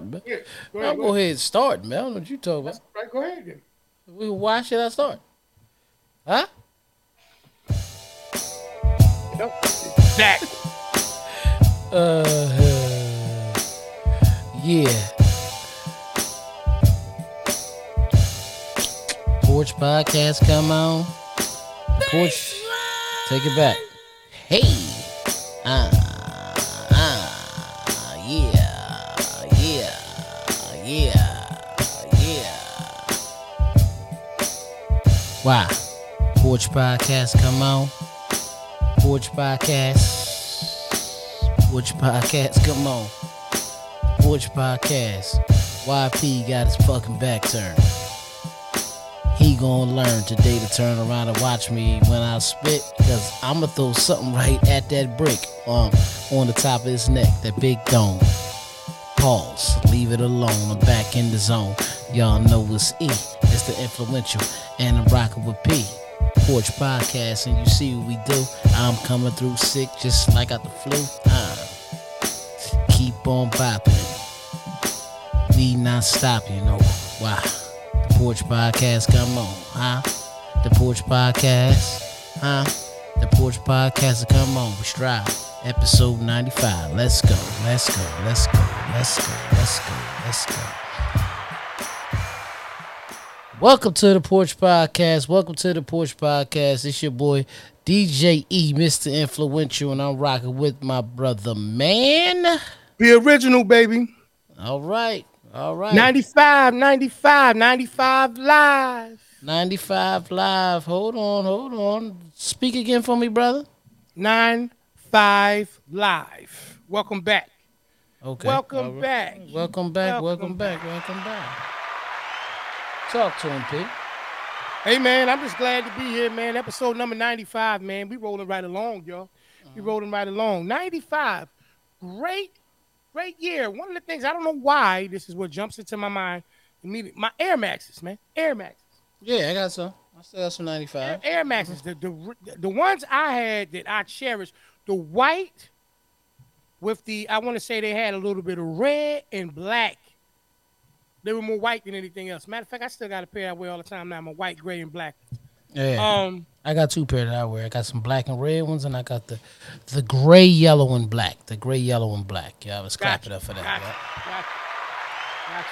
man. Yeah, go I'll ahead. go ahead and start, man. I don't know what you talking about. Right, go ahead then. Why should I start? Huh? Exactly. Uh, yeah. Porch podcast, come on. The porch, take it back. Hey, ah, ah, yeah, Wow. Porch podcast, come on. Porch podcast. Porch podcast, come on. Porch podcast. YP got his fucking back turned. He gonna learn today to turn around and watch me when I spit, cause I'ma throw something right at that brick um, on the top of his neck, that big dome. Pause, leave it alone. I'm back in the zone. Y'all know it's E, the influential, and I'm rocking with P. Porch podcast, and you see what we do. I'm coming through sick, just like out the flu. Uh, keep on bopping. We not stop, you know. why? The Porch Podcast, come on, huh? The Porch Podcast, huh? The Porch Podcast, come on, we strive. Episode 95. Let's go, let's go, let's go, let's go, let's go, let's go. Welcome to the Porch Podcast. Welcome to the Porch Podcast. It's your boy DJ E, Mr. Influential, and I'm rocking with my brother, man. The original, baby. All right, all right. 95, 95, 95 live. 95 live. Hold on, hold on. Speak again for me, brother. 95 live. Welcome back. Okay. Welcome right. back. Welcome back. Welcome Welcome, back. Welcome back. Talk to him, P. Hey man, I'm just glad to be here, man. Episode number 95, man. We rolling right along, y'all. We Uh-huh. rolling right along. 95. Great, great year. One of the things I don't know why this is what jumps into my mind immediately. My Air Maxes, man. Air Maxes. Yeah, I got some. I still got some 95. Air, Air Maxes. The, the the ones I had that I cherish, the white with the I want to say they had a little bit of red and black. They were more white than anything else. Matter of fact, I still got a pair I wear all the time now. I'm a white, gray, and black. Yeah. Um, I got two pair that I wear. I got some black and red ones, and I got the the gray, yellow, and black. The gray, yellow, and black. Yeah, I was clapping up for that. gotcha, gotcha, gotcha.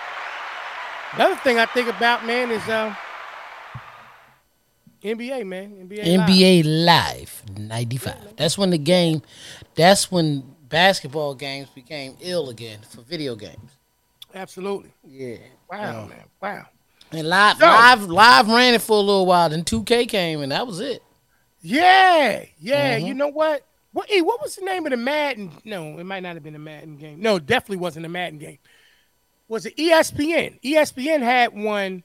Another thing I think about, man, is um, NBA, man. NBA. Live. NBA Live 95. That's when the game, that's when basketball games became ill again for video games. Absolutely. Yeah. Wow, Yeah. man. Wow. And live, So- live, live ran it for a little while. Then 2K came, and that was it. Yeah, yeah. Mhm. You know what? What? Hey, what was the name of the Madden? No, it might not have been a Madden game. No, definitely wasn't a Madden game. Was it ESPN? ESPN had one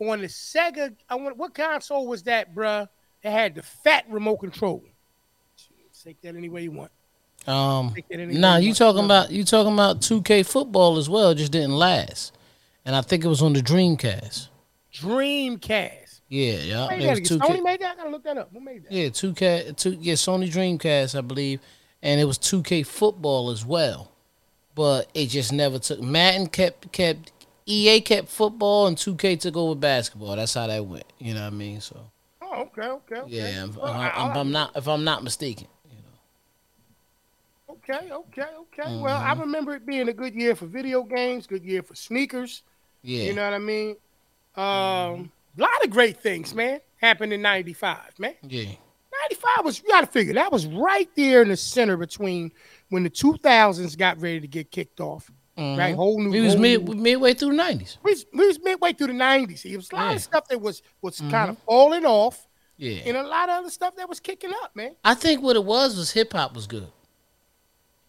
on the Sega. I want what console was that, bruh? It had the fat remote control. Take that any way you want. Um, nah, you talking about you talking about 2K football as well? Just didn't last, and I think it was on the Dreamcast. Dreamcast. Yeah, yeah. Made It was 2K. Sony made that. I gotta look that up. Who made that? Yeah, 2K, two, yeah, Sony Dreamcast, I believe, and it was 2K football as well. But it just never took. Madden kept kept EA kept football, and 2K took over basketball. That's how that went. You know what I mean? So Oh, okay, okay, okay. yeah, if, Well, I'm, I- I'm, I'm not if I'm not mistaken. Okay, okay, okay. Well, I Mm-hmm. remember it being a good year for video games, good year for sneakers. Yeah, Mm-hmm. You know what I mean? Um, a lot of great things, man, happened in '95, man. yeah, '95 was you got to figure that was right there in the center between when the 2000s got ready to get kicked off. Right, whole new. we Mm-hmm. was mid new- midway through the 90s. we, was, we was midway through the '90s. It was a lot Yeah. Mm-hmm. of stuff that was was kind of falling off, Yeah, and a lot of other stuff that was kicking up, man. I think what it was was hip hop was good.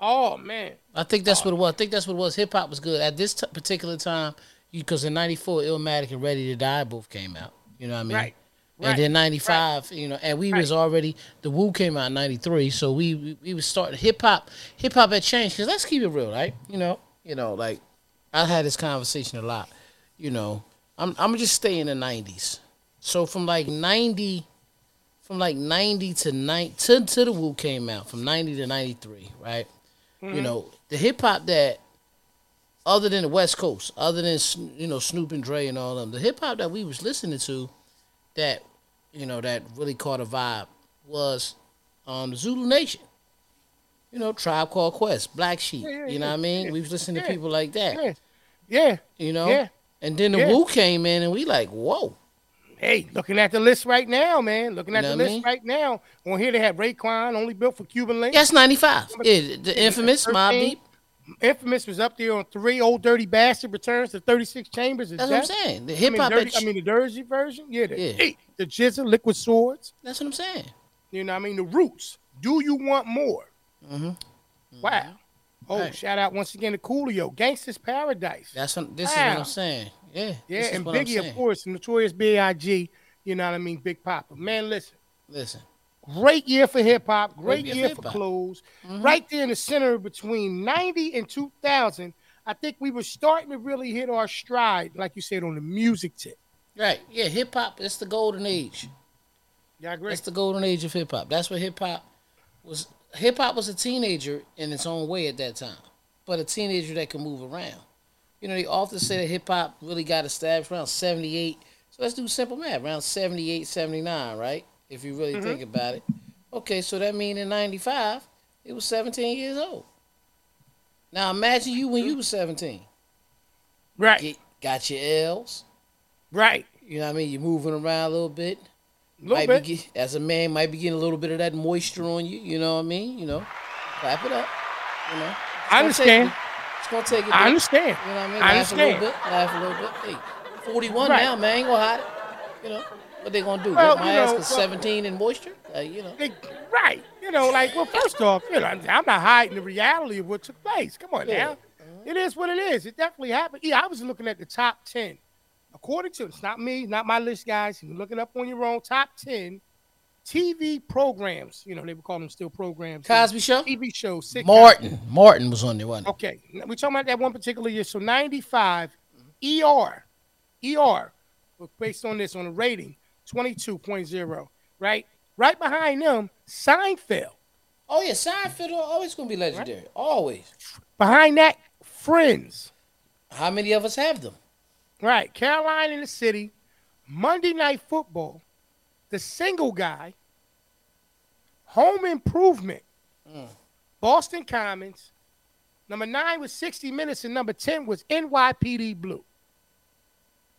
Oh man, I think that's oh. what it was. I think that's what it was. Hip hop was good at this t- particular time because in '94, Illmatic and Ready to Die both came out. You know what I mean? Right. And Right. then '95, you know, and we was already the Wu came out in '93, so we we, we was starting hip hop. Hip hop had changed because let's keep it real, right? You know, you know, like I had this conversation a lot. You know, I'm I'm just stay in the '90s. So from like '90, from like '90 to nine to to the Wu came out from '90 to '93, right? You know, the hip hop that other than the West Coast, other than you know Snoop and Dre and all them, the hip hop that we was listening to, that you know that really caught a vibe was um the Zulu Nation. You know, Tribe Called Quest, Black Sheep. Yeah, yeah, you know what I mean? We was listening to people like that. Yeah, yeah. You know, Yeah. and then the Yeah. Wu came in, and we like, whoa. Hey, looking at the list right now, man. Looking at You know the list mean? right now. On here they have Raekwon, only built for Cuban Linx. That's ninety five. Yeah, the infamous Mob 13. Deep. Infamous was up there on three. Old Dirty Bastard returns to 36 Chambers. of That's what I'm saying. The hip mean, hop. dirty, that I mean, the Jersey version. Yeah, the, Yeah. hey, the GZA, Liquid Swords. that's what I'm saying. You know what I mean? The Roots. Do you want more? Mm-hmm. Wow. Oh, Right. shout out once again to Coolio. Gangsta's Paradise. That's what, this is what I'm saying. Yeah. yeah, and Biggie, of course, Notorious B.I.G. You know what I mean? Big Papa. Man, listen. Listen. Great year for hip hop. Great year for clothes. Mhm. Right there in the center between 90 and 2000, I think we were starting to really hit our stride, like you said, on the music tip. Right. Yeah, hip hop, it's the golden age. Yeah, I agree. It's the golden age of hip hop. That's what hip hop was. Hip hop was a teenager in its own way at that time, but a teenager that can move around. You know, they often say that hip hop really got established around 78. So let's do simple math around 78, 79, right? If you really mm-hmm. think about it. Okay, so that means in 95, it was 17 years old. Now imagine you when you was 17. Right, Get, got your L's. right. You know what I mean? You're moving around a little bit. Little might bit. Be, as a man, might be getting a little bit of that moisture on you. You know what I mean? You know, clap it up. You know, I understand. Take, it's gonna take it. I understand. You know what I mean? I Laugh a little understand. bit. Laugh a little bit. Hey, 41 Right. now, man. Ain't gonna hide it. You know what they gonna do? Well, my you ass know, well- 17 in moisture? You know. They- right. You know, like, well, first off, you know, I'm not hiding the reality of what took place. Come on Yeah. now. Uh-huh. It is what it is. It definitely happened. Yeah, I was looking at the top 10. According to, it's not me, not my list, guys. You can look it up on your own. Top 10 TV programs. You know, they would call them still programs. Cosby Show. TV show. sitcoms. Martin. Martin was on there, wasn't? Okay, we're talking about that one particular year. So 95, ER, ER, was based on this on a rating 22.0, right? Right behind them, Seinfeld. Oh yeah, Seinfeld always gonna be legendary. Always. Behind that, Friends. How many of us have them? Right, Caroline in the City, Monday Night Football, The Single Guy, Home Improvement, Mm. Boston Commons. Number nine was 60 Minutes, and number 10 was NYPD Blue.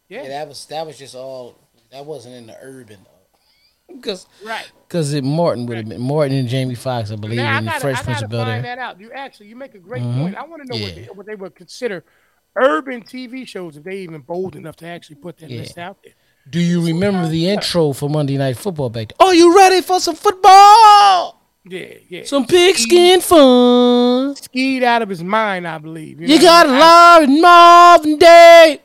Yeah, Yeah, that was that was just all. That wasn't in the urban. Because right. Because it Martin would have been Martin and Jamie Foxx, I believe, Now, I in gotta, Fresh I Prince of Bel find Air. that out. You actually, you make a great Mhm. point. I want to know what, they, what they would consider urban TV shows if they even bold enough to actually put that Yeah. list out there. Do you remember the intro for Monday Night Football back then? Are you ready for some football? Yeah, yeah. Some pigskin fun. skied out of his mind, I believe. You know got I love and Marvin Day?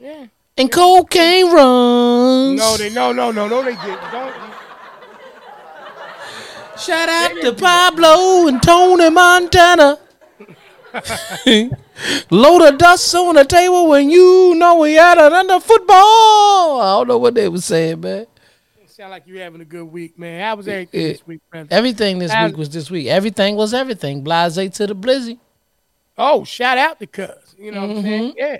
Yeah. and cocaine runs. No, they no no no no they didn't. Don't. Shout out to Pablo and Tony Montana. Load of dust on the table when you know we had it under football. I don't know what they were saying, man. Sound like you having a good week, man. How was everything Yeah. this week, brother? Everything this week was this week. Everything was everything. Blase to the blizzy. Oh, shout out to Cuz. You know what I'm Mm-hmm. saying? Yeah.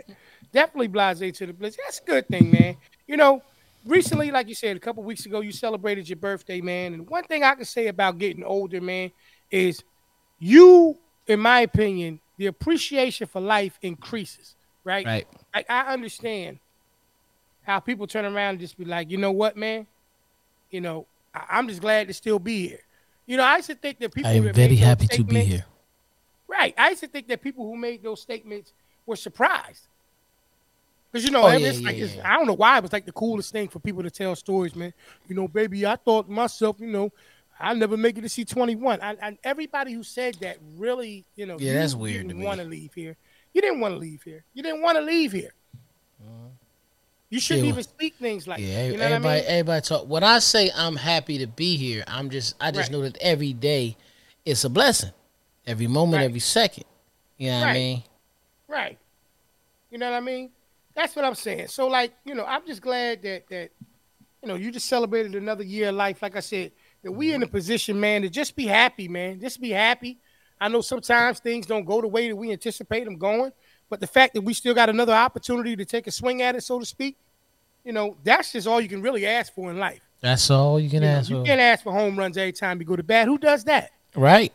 Definitely blase to the bliss. That's a good thing, man. You know, recently, like you said, a couple weeks ago, you celebrated your birthday, man. And one thing I can say about getting older, man, is you, in my opinion, the appreciation for life increases, right? Right. Like I understand how people turn around and just be like, you know what, man? You know, I- I'm just glad to still be here. You know, I used to think that people I am very happy to be here. Right. I used to think that people who made those statements were surprised. Because, you know, Oh, it's like, yeah, it's, yeah. I don't know why it was like the coolest thing for people to tell stories, man. You know, baby, I thought myself, you know, I'll never make it to see 21. And, and everybody who said that really, you know, Yeah, you that's weird didn't want to leave here. You didn't want to leave here. You didn't want to leave here. Mm-hmm. You shouldn't Yeah, even speak things like Yeah, that. You know everybody, what I mean? everybody talk. When I say I'm happy to be here, I'm just, I just Right. know that every day, it's a blessing. Every moment, Right. every second. You know what I Right. mean? Right. You know what I mean? That's what I'm saying. So like, you know, I'm just glad that that you know, you just celebrated another year of life. Like I said, that we in a mm-hmm. position, man, to just be happy, man. Just be happy. I know sometimes things don't go the way that we anticipate them going, but the fact that we still got another opportunity to take a swing at it, so to speak, you know, that's just all you can really ask for in life. That's all you can You, know, ask you can't ask for home runs every time you go to bat. Who does that? Right.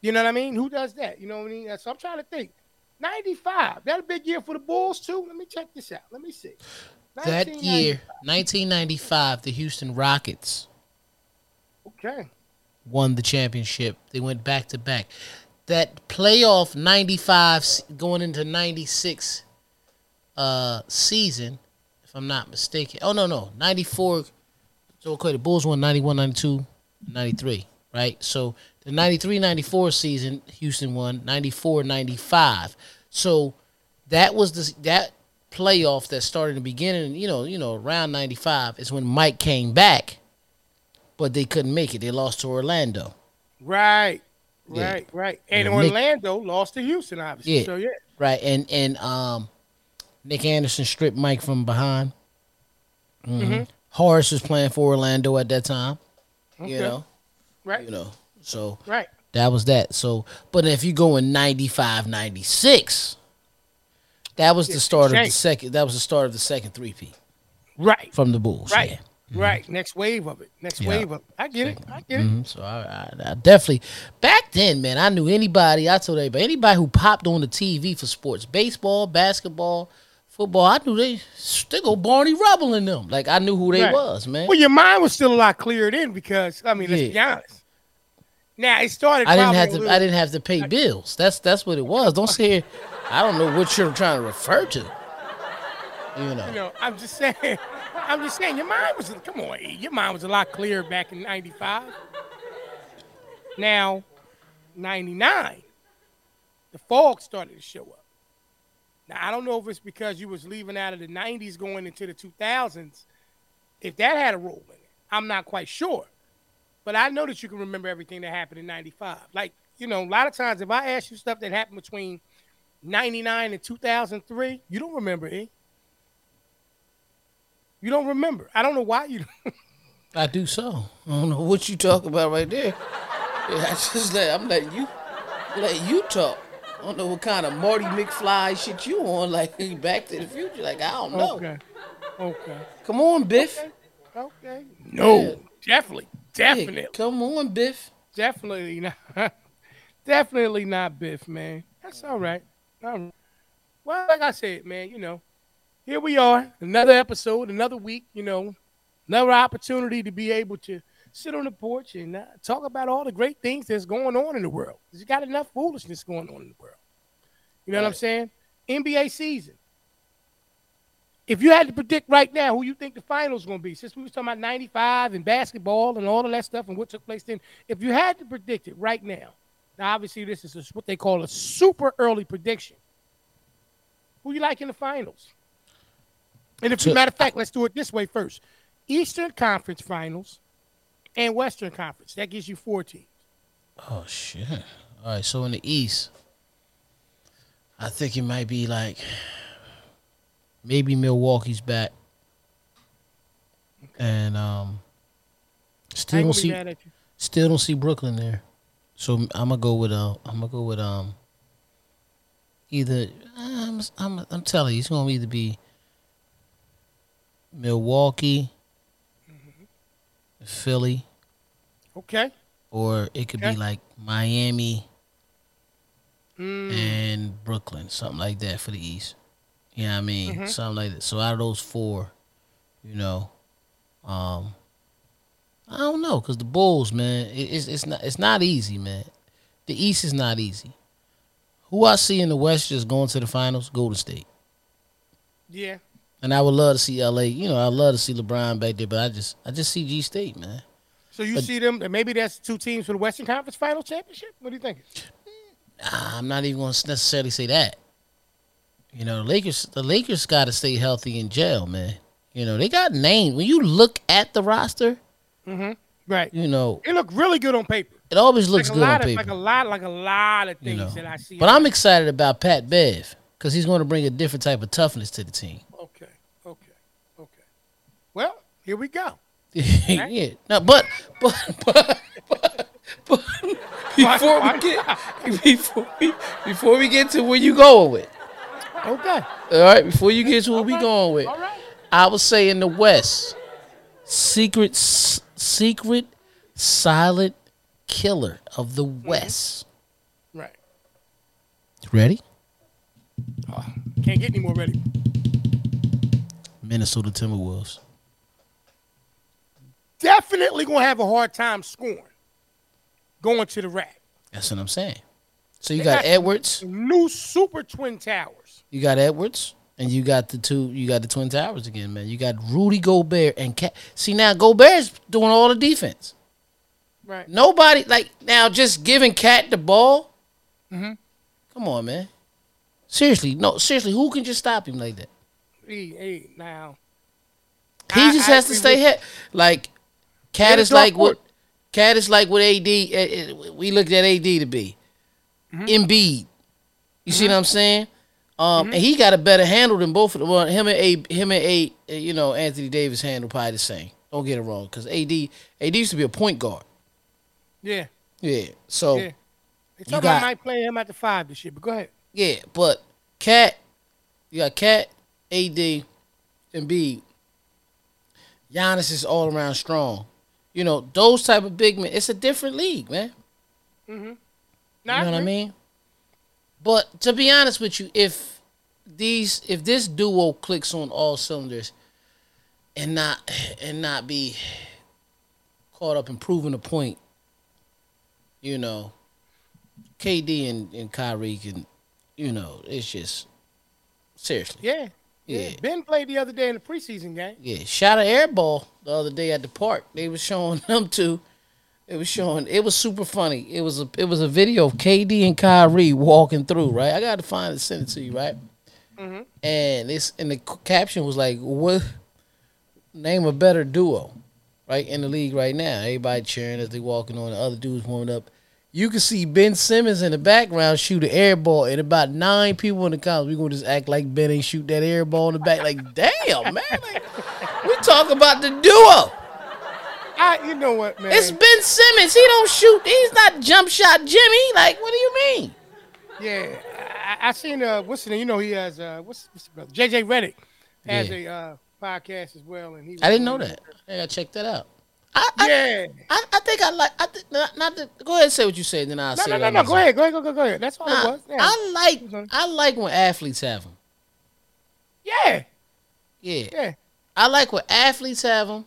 You know what I mean? Who does that? You know what I mean? So I'm trying to think. 95. That a big year for the Bulls too. Let me check this out. Let me see. That year, 1995, the Houston Rockets Okay. won the championship. They went back to back. That playoff 95 going into 96 uh season, if I'm not mistaken. Oh no, no. 94 so okay, the Bulls won 91, 92, 93, right? So the 93-94 season Houston won 94, 95. So that was the that playoff that started in the beginning, you know, you know, around 95 is when Mike came back, but they couldn't make it. They lost to Orlando. Right. Yeah. Right, right. And Nick- Orlando lost to Houston, obviously. Yeah. So yeah. Right, and and um, Nick Anderson stripped Mike from behind. Mhm. Mhm. Horace was playing for Orlando at that time. Okay. You know, Right. you know. So Right. that was that. So, but if you go in 95, 96, that was the start of the second. That was the start of the second three P Right. from the Bulls. Right. Yeah. Right. Next wave of it. Next Yeah. wave of it. I get it. I get it. Mhm. So I, I, I definitely back then, man. I knew anybody. I told everybody, anybody who popped on the TV for sports, baseball, basketball, football. I knew they they go Barney Rubble in them. Like I knew who they Right. was, man. Well, your mind was still a lot clearer then because I mean, let's be honest. Now it started. I didn't have to. little- I didn't have to pay bills. That's that's what it was. Don't say. I don't know what you're trying to refer to. You know. You know, I'm just saying. I'm just saying. Your mind was. Come on, your mind was a lot clearer back in '95. Now, '99, the fog started to show up. Now I don't know if it's because you was leaving out of the '90s going into the 2000s. If that had a role in it, I'm not quite sure. But I know that you can remember everything that happened in '95. Like you know, a lot of times if I ask you stuff that happened between '99 and 2003, you don't remember it. You don't remember. I don't know why you. I do so. I don't know what you talk about right there. Yeah, I just let I'm letting you let you talk. I don't know what kind of Marty McFly shit you on, like Back to the Future. Like I don't know. Okay. Okay. Come on, Biff. Okay. No. Yeah. Definitely. Yeah, Definitely. come on, Biff. Definitely not. Definitely not Biff, man. That's all right. All right. Well, like I said, man, you know, here we are, another episode, another week, you know, another opportunity to be able to sit on the porch and uh, talk about all the great things that's going on in the world. You got enough foolishness going on in the world. You know what I'm saying? NBA season. If you had to predict right now who you think the finals going to be, since we was talking about 95 and basketball and all of that stuff and what took place then, if you had to predict it right now, now obviously this is a, what they call a super early prediction. Who you like in the finals? And if, matter of fact, let's do it this way first: Eastern Conference Finals and Western Conference. That gives you four teams. Oh shit. All right, so in the East, I think it might be like maybe Milwaukee's back, and um, still don't see mad at you. still don't see Brooklyn there. So I'm gonna go with uh, I'm gonna go with um, either I'm I'm, I'm telling you, it's gonna either be Milwaukee, Philly, Okay. or it could Okay. be like Miami. Mm, and Brooklyn, something like that for the East. You know what I mean? Mhm. Something like that. So out of those four, you know, um, I don't know, cause the Bulls, man, it's it's not it's not easy, man. The East is not easy. Who I see in the West just going to the finals, Golden State, yeah. And I would love to see LA. You know, I love to see LeBron back there, but I just I just see G State, man. So you But- see them? and Maybe that's two teams for the Western Conference Final Championship. What do you think? I'm not even going to necessarily say that. You know, the Lakers, the Lakers got to stay healthy in jail, man. You know, they got named. When you look at the roster, Mm-hmm. Right. you know, It looked really good on paper. it always looks like a good on lot of, paper. like a lot, like a lot of you things know. that I see. But I'm excited about Pat Bev because he's going to bring a different type of toughness to the team. okay, okay, okay. Well, here we go. yeah. No, but but but but but, before we get before we before we get to where you going with. Okay. All right, before you get to where we going with, All right. I would say in the West, secret s- secret silent killer of the mm-hmm. West. Right. Ready? Can't get any more ready. Minnesota Timberwolves. Definitely gonna have a hard time scoring. Going to the rack. That's what I'm saying. So you got got- Edwards, New super twin towers. you got Edwards, and you got the two. You got the Twin Towers again, man. You got Rudy Gobert and Cat. See now, Gobert's doing all the defense. Right. Nobody like now just giving Cat the ball. Mhm. Come on, man. Seriously, no, seriously, who can just stop him like that? Hey, hey, now. He I- just I has to stay with- hit. Like Cat is like what. Cat is like what AD. eh, eh, we looked at AD to be Mm-hmm. Embiid. You see what I'm saying? Um, and he got a better handle than both of them. Well, him and A, him and A, eh, you know, Anthony Davis handle probably the same. Don't get it wrong, because AD, AD used to be a point guard. Yeah. Yeah. So Yeah. They talking got- about might play him at the five this year, but go ahead. Yeah, but Cat, you got Cat, AD, and B. Giannis is all around strong. You know those type of big men. It's a different league, man. Nah, you know what I mean? But to be honest with you, if these if this duo clicks on all cylinders and not and not be caught up in proving a point, you know, KD and, and Kyrie can, you know, it's just seriously. Yeah. Yeah. Yeah. Ben played the other day in the preseason game. Yeah, shot an air ball the other day at the park. They was showing them two. It was showing. It was super funny. It was a. It was a video of KD and Kyrie walking through. Right, I got to find it, send it to you. Right, Mhm. and this and the caption was like, "What? Name a better duo, right in the league right now." Everybody cheering as they walking on. The other dudes warming up. You can see Ben Simmons in the background shoot an air ball, and about nine people in the comments. We gonna just act like Ben ain't shoot that air ball in the back. Like, damn, man. Like, we talk about the duo. I, you know what, man? It's Ben Simmons. He don't shoot. He's not jump shot Jimmy. Like, what do you mean? Yeah, I, I seen uh, what's the name? You know, he has uh, what's what's the brother? JJ Redick has Yeah. a uh, podcast as well, and he. I didn't know that. I gotta check that out. I, I, Yeah. I, I think I like. I th- not, not the, go ahead and say what you said, then I'll No, say no, no, no. Go ahead, go ahead, go, go, go ahead. That's all Nah, it was. Yeah. I like. Mm-hmm. I like when athletes have them. yeah, Yeah. yeah. I like what athletes have them,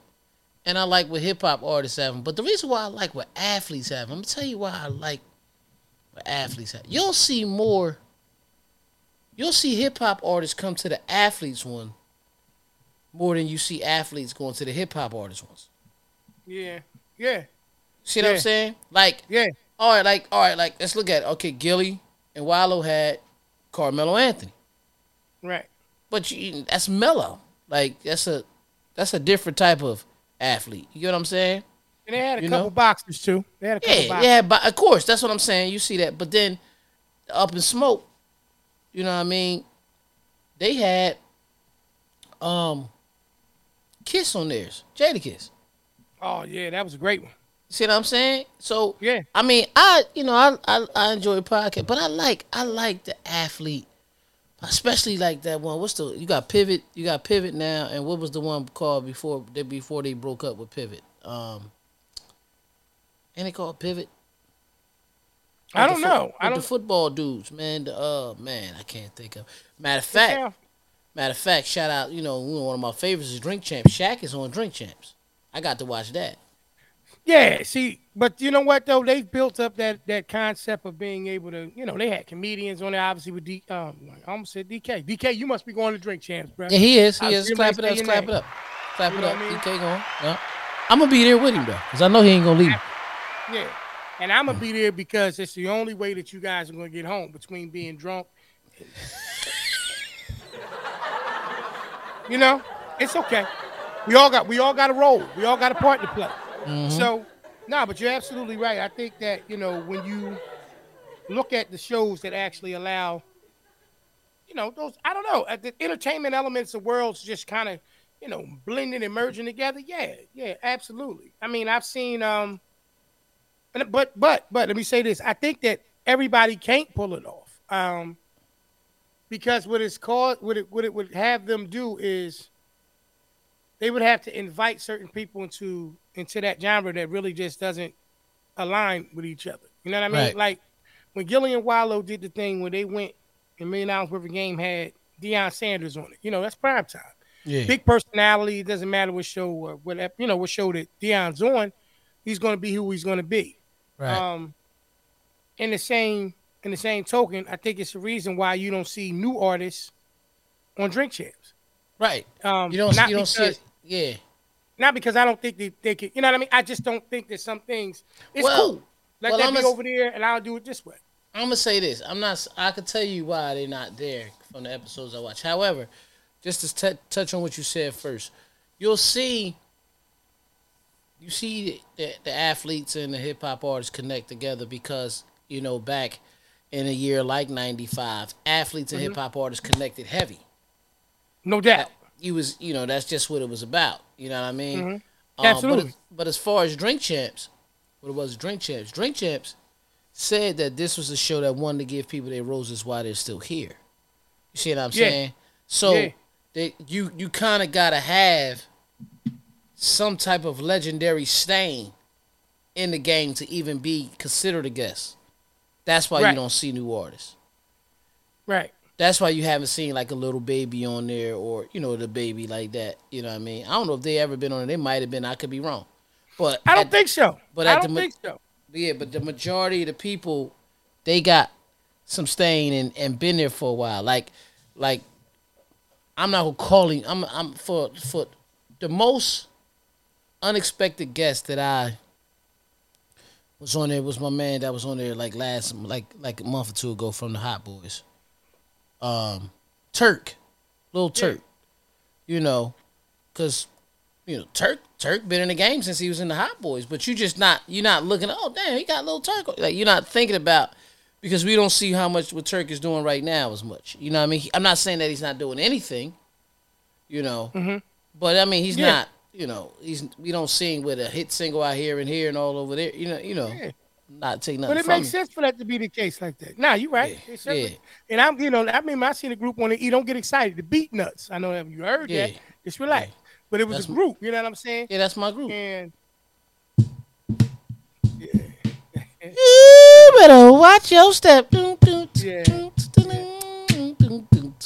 and I like what hip hop artists have them. But the reason why I like what athletes have them, I'm gonna tell you why I like what athletes have. You'll see more. You'll see hip hop artists come to the athletes one more than you see athletes going to the hip hop artists ones. Yeah, yeah, See what I'm saying? Like, yeah, all right, like, all right, like, let's look at it. okay. Gillie and Wallo had Carmelo Anthony. right. But you, that's mellow. Like that's a that's a different type of athlete. You get what I'm saying? And they had a You couple know? boxers too. They had a couple Yeah, boxers. yeah. But of course, that's what I'm saying. You see that, but then up in smoke, you know what I mean? They had um Kiss on theirs, Jadakiss. Oh yeah, that was a great one. See what I'm saying? So Yeah. I mean, I you know I I, I enjoy podcast, but I like I like the athlete, especially like that one. What's the you got pivot? You got pivot now, and what was the one called before they before they broke up with pivot? Um, and they called pivot. I don't fo- know. I the don't. football dudes, man. The, uh, man, I can't think of. Matter of fact, Yeah. matter of fact, shout out. You know, one of my favorites is Drink Champs. Shaq is on Drink Champs. I got to watch that. Yeah, see, but you know what though? They've built up that that concept of being able to, you know, they had comedians on there, obviously with D. Um, I almost said DK. DK, you must be going to drink champs, bro. Yeah, he is. He I is. Clap it up. Clap it up. Clap You it up. I mean? DK going. Yeah. I'm gonna be there with him though, cause I know he ain't gonna leave. Yeah, and I'm gonna be there because it's the only way that you guys are gonna get home between being drunk. you know, it's okay. We all got we all got a role. We all got a part to play. So, no, but you're absolutely right. I think that you know when you look at the shows that actually allow, you know, those I don't know uh, the entertainment elements of worlds just kind of you know blending and merging together. Yeah, yeah, absolutely. I mean, I've seen um but but but let me say this: I think that everybody can't pull it off. Um, because what it's called, what it what it would have them do is they would have to invite certain people into into that genre that really just doesn't align with each other. You know what I mean? Right. Like when Gillian Wallo did the thing where they went and Million Dollaz Worth of Game had Deion Sanders on it. You know, that's prime time. Yeah. Big personality. It doesn't matter what show or whatever, you know, what show that Deion's on. He's going to be who he's going to be. right. Um, in the same in the same token, I think it's the reason why you don't see new artists on Drink Champs. right. Um, You don't. not You don't see. because- It. Yeah. Not because I don't think they, they can. You know what I mean? I just don't think that some things. It's Well- cool. Let well, that I'm be a- over there, and I'll do it this way. I'm gonna say this. I'm not. I could tell you why they're not there from the episodes I watch. However, just to t- touch on what you said first, you'll see. You see the, the athletes and the hip hop artists connect together because you know back in a year like '95, athletes and mm-hmm. hip hop artists connected heavy. No doubt. You was you know that's just what it was about. You know what I mean? Mhm. Um, But, Absolutely. as- but as far as Drink Champs, what it was Drink Champs. Drink Champs said that this was a show that wanted to give people their roses while they're still here. You see what I'm Yeah. saying? So Yeah. they, you you kind of gotta have some type of legendary stain in the game to even be considered a guest. That's why Right. you don't see new artists. Right. That's why you haven't seen like a little baby on there or you know the baby like that. You know what I mean? I don't know if they ever been on it. They might have been. I could be wrong. But I don't at- think so. but I at don't the think so. yeah, but the majority of the people, they got some stain and, and been there for a while. Like, like, I'm not gonna call him. I'm I'm for for the most unexpected guest that I was on there was my man that was on there like last like like a month or two ago from the Hot Boys. Um, Turk, little Yeah. Turk, you know, cause you know Turk Turk been in the game since he was in the Hot Boys, but you just not you're not looking. Oh damn, he got little Turk. Like you're not thinking about because we don't see how much what Turk is doing right now as much. You know what I mean? He- I'm not saying that he's not doing anything. You know, Mhm. but I mean he's Yeah. not. You know, he's we don't see him with a hit single out here and here and all over there. You know, you know, Yeah. Not taking nothing But it makes him. sense for that to be the case like that. Nah, you right. Yeah, yeah. And I'm, you know, I mean, I seen a group on it. You don't get excited. The Beatnuts. I know that you heard that. Yeah. Just relax. But it was That's a group. You know what I'm saying? Yeah, that's my group. And You better watch your step. Yeah.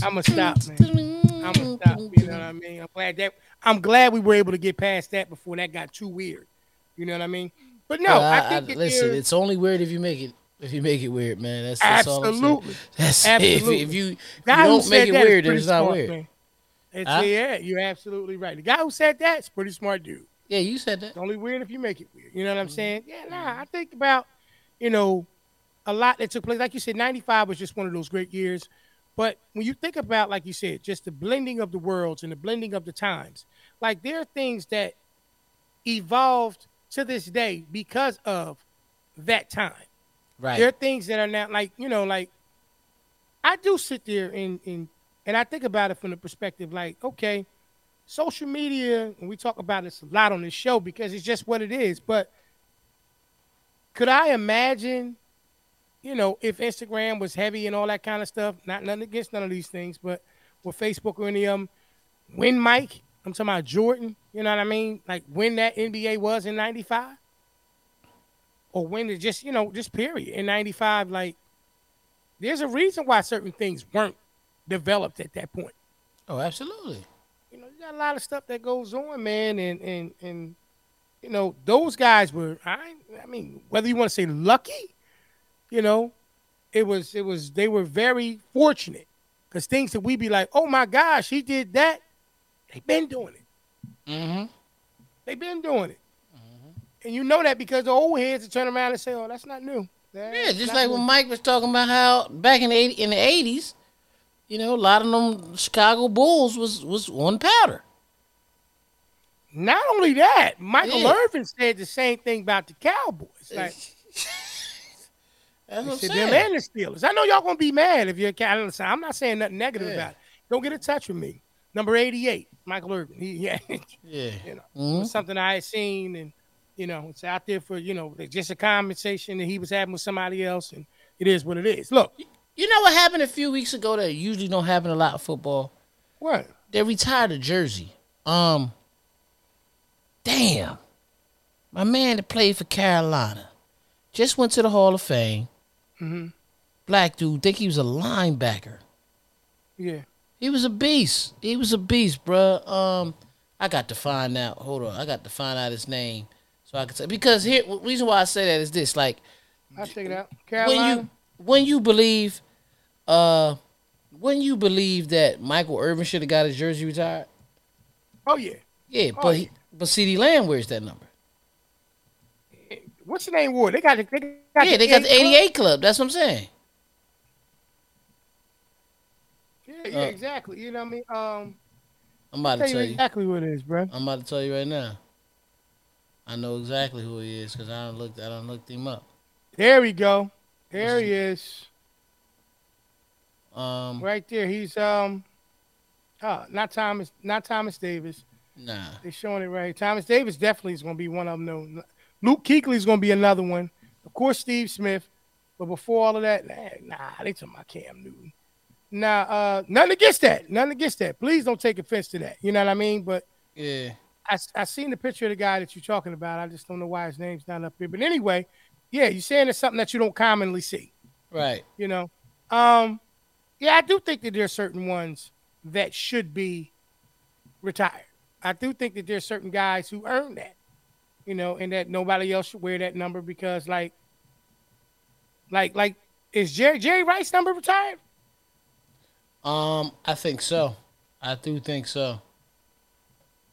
I'ma stop, man. I'm gonna stop. You know what I mean? I'm glad that I'm glad we were able to get past that before that got too weird. You know what I mean? But no, Well, I, think that listen, there- it's only weird if you make it. If you make it weird, man, that's, that's all I'm absolutely. That's Absolutely. If, if you, if you don't make it weird, then it's not smart, weird. man. It's, Huh? Yeah, you're absolutely right. The guy who said that's a pretty smart dude. Yeah, you said that. It's only weird if you make it weird. You know what Mm-hmm. I'm saying? Yeah, nah. I think about, you know, a lot that took place. Like you said, '95 was just one of those great years. But when you think about, like you said, just the blending of the worlds and the blending of the times, like there are things that evolved to this day because of that time. Right. There are things that are now like you know, like I do sit there and and and I think about it from the perspective like, okay, social media, and we talk about this a lot on this show because it's just what it is. But could I imagine, you know, if Instagram was heavy and all that kind of stuff? Not nothing against none of these things, but with Facebook or any of them, when Mike, I'm talking about Jordan, you know what I mean? Like when that NBA was in '95 or when it just you know just period in 95 like there's a reason why certain things weren't developed at that point oh, absolutely. you know you got a lot of stuff that goes on man and and and you know those guys were i i mean whether you want to say lucky you know it was it was they were very fortunate because things that we'd be like oh my gosh he did that they've been doing it Mm-hmm. they've been doing it and you know that because the old heads will turn around and say oh that's not new Yeah, just like new." when Mike was talking about how back in the 80, in the eighties, you know, a lot of them Chicago Bulls was was on powder. Not only that, Michael Yeah. Irvin said the same thing about the Cowboys. Like, That's what I'm saying. them and the Steelers. I know y'all gonna be mad if you're a Cowboys. I'm not saying nothing negative Yeah. about it. Don't get in touch with me. Number 88, Michael Irvin. He, yeah, yeah. you know, it Mhm. was something I had seen, and You know, it's out there for you know just a conversation that he was having with somebody else, and it is what it is. Look, You know what happened a few weeks ago that usually don't happen a lot of football? what? They retired a jersey. Um Damn. My man that played for Carolina just went to the Hall of Fame. Mm-hmm. Black dude, think he was a linebacker. Yeah. He was a beast. He was a beast, bruh. Um, I got to find out. Hold on, I got to find out his name so I can say because here reason why I say that is this: like I'll check it out. when you when you believe, uh, when you believe that Michael Irvin should have got his jersey retired, oh yeah. yeah, Oh, but yeah. he, but CeeDee Lamb wears that number. What's the name? Ward? They got the, they got yeah, they got the 88 '88 club. That's what I'm saying. Yeah, Uh, exactly. You know what I mean? Um, I'm about tell to you tell you. exactly what it is, bro. I'm about to tell you right now. I know exactly who he is because I don't looked. I don't looked him up. There we go. There What's he is, Um, right there. He's um, uh, not Thomas, not Thomas Davis. nah. They're showing it right. Thomas Davis definitely is going to be one of them. though. Luke Kuechly is going to be another one. Of course, Steve Smith. But before all of that, nah, nah they talking about Cam Newton. Nah, uh, nothing against that. Nothing against that. Please don't take offense to that. You know what I mean? But Yeah. I, I seen the picture of the guy that you're talking about. I just don't know why his name's not up here. But anyway, yeah, you're saying it's something that you don't commonly see. Right. You know, um, yeah, I do think that there are certain ones that should be retired. I do think that there's certain guys who earn that, you know, and that nobody else should wear that number because, like, like, like, is Jerry Jerry Rice number retired? Um, I think so. I do think so.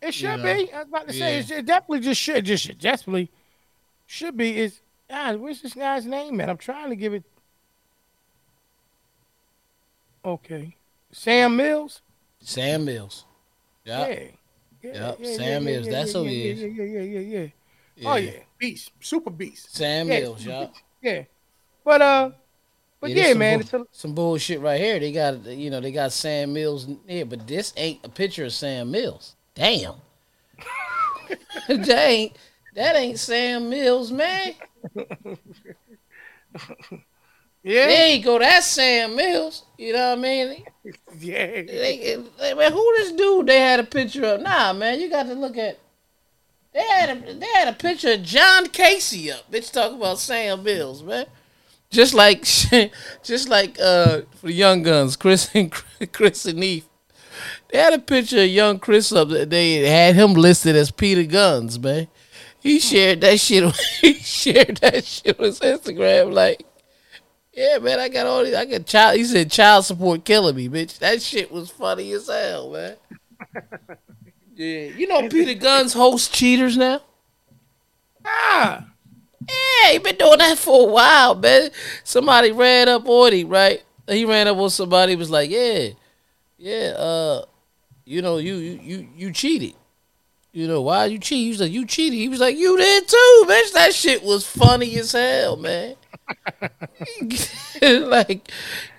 It should know, be. I was about to say yeah. it definitely just should just should definitely should be. Is God, where's this guy's name, man? I'm trying to give it. Okay, Sam Mills. Sam Mills. Yeah. Yeah. Yeah. Yep, Sam Mills, that's yeah, who yeah, he is. Yeah, yeah, yeah, yeah, yeah. Oh yeah, beast, super beast. Sam Yeah, Mills, super Yeah, but uh, but Yeah, yeah, man, bull- it's a, Some bullshit right here. They got you know, they got Sam Mills here, but this ain't a picture of Sam Mills. Damn. that ain't that ain't Sam Mills, man. yeah, There you go. That's Sam Mills. You know what I mean? yeah. They, they, man, who this dude they had a picture of? Nah, man, you got to look at. They had a they had a picture of John Kasay up. Bitch, talk about Sam Mills, man. Just like, just like uh for the Young Gunz, Chris and Chris and Neef. They had a picture of young Chris up. that They had him listed as Peter Gunz, man. He shared that shit. He shared that shit on his Instagram. Like, yeah, man, I got all these. I got child. He said child support killing me, bitch. That shit was funny as hell, man. Yeah, you know Peter Gunz hosts cheaters now. Ah, Yeah, he been doing that for a while, man. Somebody ran up on him, right? He ran up on somebody. Was like, yeah, yeah, uh, you know, you you you, you cheated. You know why you cheat? He was like, you cheated. He was like, you did too, bitch. That shit was funny as hell, man. like,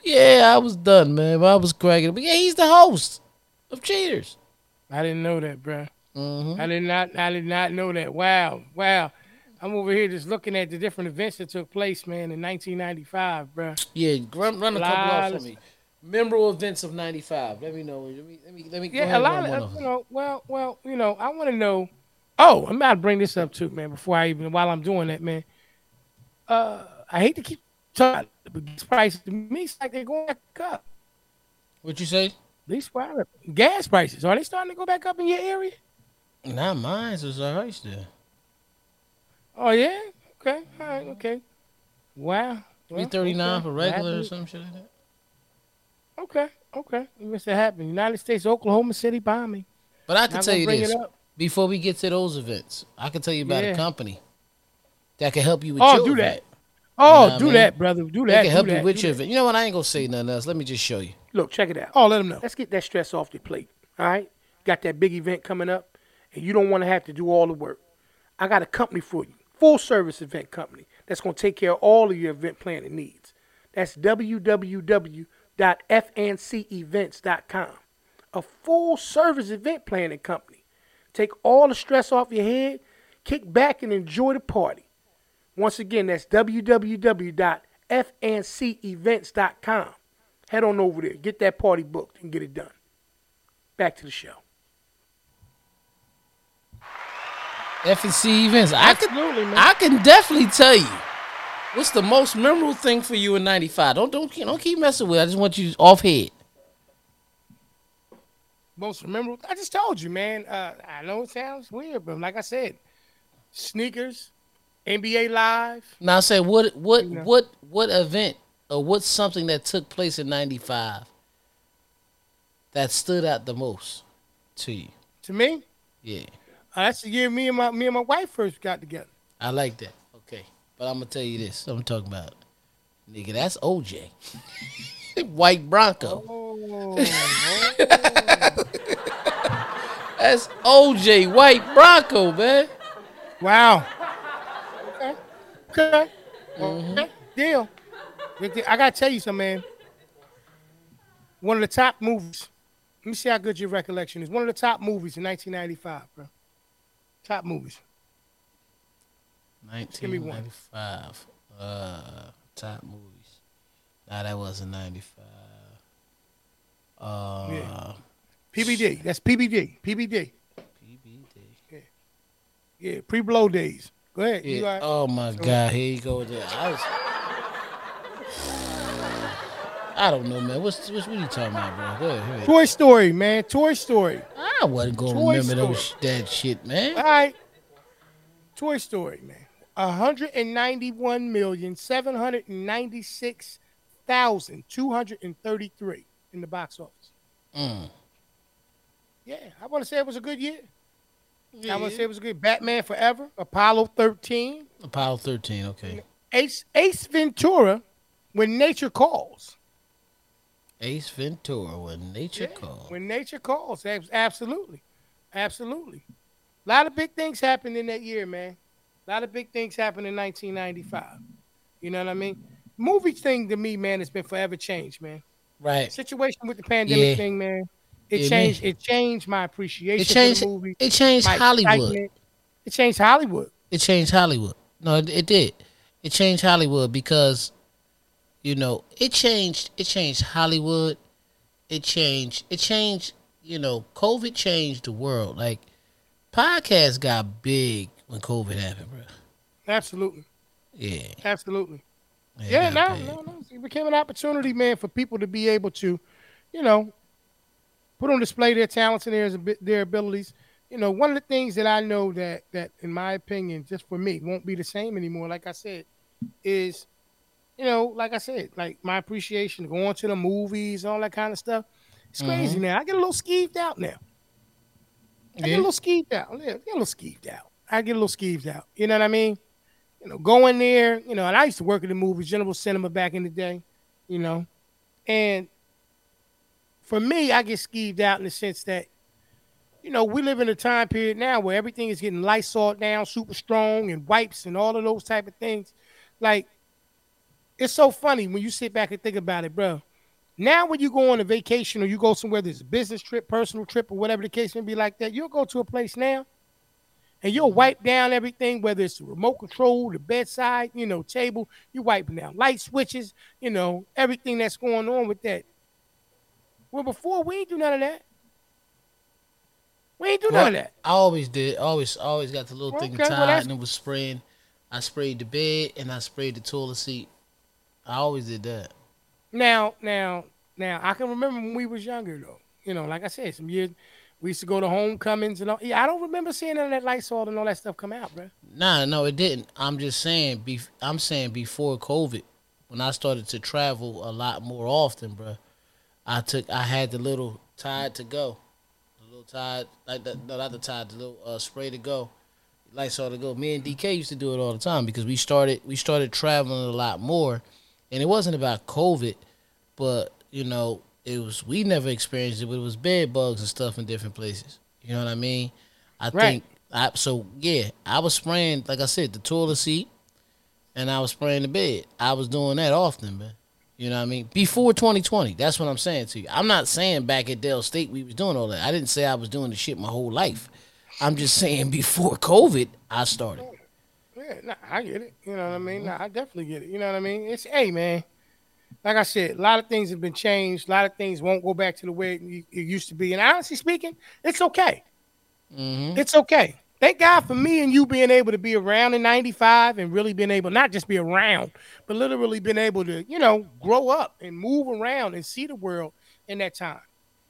yeah, I was done, man. But I was cracking. But yeah, he's the host of Cheaters. I didn't know that, bruh. hmm I did not. I did not know that. Wow, wow. I'm over here just looking at the different events that took place, man, in 1995, bruh. Yeah, run, run a couple off for me. Memorable events of '95. Let me know. Let me let me let me. Yeah, a lot of, uh, of you know. Well, well, you know, I want to know. Oh, I'm about to bring this up too, man. Before I even while I'm doing that, man. Uh, I hate to keep talking, but gas prices to me it's like they're going back up. What you say? These prices- gas prices are they starting to go back up in your area? Not mine. It's alright still. Oh yeah. Okay. All right. Okay. Wow. Three thirty nine okay. for regular or Happens. some shit like that. Okay. Okay. It must have happened. United States, Oklahoma City bombing. But I can tell you this before we get to those events. I can tell you about Yeah. a company that can help you with Oh, your do event. Oh, what I do mean? that, brother. Do They that. can do help that, you with your that. event. You know what? I ain't gonna say nothing else. Let me just show you. Look, check it out. Oh, let them know. Let's get that stress off your plate. All right? Got that big event coming up, and you don't want to have to do all the work. I got a company for you, full service event company that's going to take care of all of your event planning needs. That's www.fncevents.com. A full service event planning company. Take all the stress off your head, kick back and enjoy the party. Once again, that's www.fncevents.com. Head on over there, get that party booked, and get it done. Back to the show. FNC events. I can, man. I can definitely tell you what's the most memorable thing for you in '95. Don't don't keep- don't keep messing with. it. I just want you off head. Most memorable. I just told you, man. Uh, I know it sounds weird, but like I said, sneakers, NBA Live. Now I say what what You know. what what event or what's something that took place in '95 that stood out the most to you? To me, Yeah, Oh, that's the year me and my me and my wife first got together. I like that. Okay, but I'm gonna tell you this. I'm talking about, nigga. That's OJ, White Bronco. Oh, That's OJ, White Bronco, man. wow. Okay. Okay. Mm-hmm. Okay. Deal. Good deal. I gotta tell you something, man. One of the top movies. Let me see how good your recollection is. One of the top movies in 1995, bro. Top movies. give me one. 1995. Uh, top movies. Nah, that wasn't 95. Uh, Yeah. PBD. That's PBD. PBD. PBD. Yeah. Yeah. Pre-blow days. Go ahead. Yeah. right? Oh my God, here you go with that. I don't know, man. What's, what's what are you talking about, bro? Go ahead. go ahead. Toy Story, man. Toy Story. I wasn't gonna Toy remember those that shit, man. All right. Toy Story, man. 191 million 796,233 in the box office. Mm. Yeah, I want to say it was a good year. I want to say it was a good Batman Forever, Apollo 13, Apollo 13. Okay. Ace Ace Ventura, When Nature Calls. Ace Ventura, when nature Yeah, calls. When Nature Calls, absolutely, absolutely. A lot of big things happened in that year, man. A lot of big things happened in 1995. You know what I mean? Movie thing to me, man, has been forever changed, man. Right. Situation with the pandemic Yeah. thing, man. It Yeah, changed. man. It changed my appreciation It changed. for the movie. It changed Hollywood. It changed Hollywood. It changed Hollywood. No, it, it did. It changed Hollywood because, you know, it changed. It changed Hollywood. It changed. It changed. You know, COVID changed the world. Like, podcasts got big when COVID happened, bro. Absolutely, Yeah. absolutely. it Yeah, no, no, no. It became an opportunity, man, for people to be able to, you know, put on display their talents and their their abilities. You know, one of the things that I know that that, in my opinion, just for me, won't be the same anymore. Like I said, is, you know, like I said, like my appreciation going to the movies, and all that kind of stuff. It's crazy mm-hmm. now. I get a little skeeved out now. I get a little skeeved out. Yeah, get a little skeeved out. I get a little skeeved out. You know what I mean? You know, going there, you know, and I used to work at the movies, General Cinema back in the day, you know. And for me, I get skeeved out in the sense that, you know, we live in a time period now where everything is getting Lysol down, super strong, and wipes and all of those type of things. Like, it's so funny when you sit back and think about it, bro. Now, when you go on a vacation or you go somewhere, there's a business trip, personal trip, or whatever the case may be like that, you'll go to a place now and you'll wipe down everything, whether it's the remote control, the bedside, you know, table, you wiping down light switches, you know, everything that's going on with that. Well, before we ain't do none of that. We ain't do none of that. I always did. Always, always got the little thing Okay, well, tied that's- and it was spraying. I sprayed the bed and I sprayed the toilet seat. I always did that. Now, now, now, I can remember when we was younger though. You know, like I said, some years we used to go to homecomings and all. Yeah, I don't remember seeing none of that Lysol and all that stuff come out, bro. Nah, no, it didn't. I'm just saying. Be, I'm saying before COVID, when I started to travel a lot more often, bro, I took. I had the little tide to go, the little tide, like the, no, not the tide, the little uh, spray to go, all to go. Me and DK used to do it all the time because we started. We started traveling a lot more, and it wasn't about COVID, but you know, it was. We never experienced it, but it was bed bugs and stuff in different places. You know what I mean? I Right. think. I, so yeah, I was spraying, like I said, the toilet seat, and I was spraying the bed. I was doing that often, man. You know what I mean? Before 2020, that's what I'm saying to you. I'm not saying back at Del State we was doing all that. I didn't say I was doing the shit my whole life. I'm just saying before COVID, I started. Yeah, nah, I get it. You know what I mean? Nah, I definitely get it. You know what I mean? It's hey man. Like I said, a lot of things have been changed. A lot of things won't go back to the way it, it used to be. And honestly speaking, it's okay. Mm-hmm. It's okay. Thank God for me and you being able to be around in 95 and really being able, not just be around, but literally being able to, you know, grow up and move around and see the world in that time.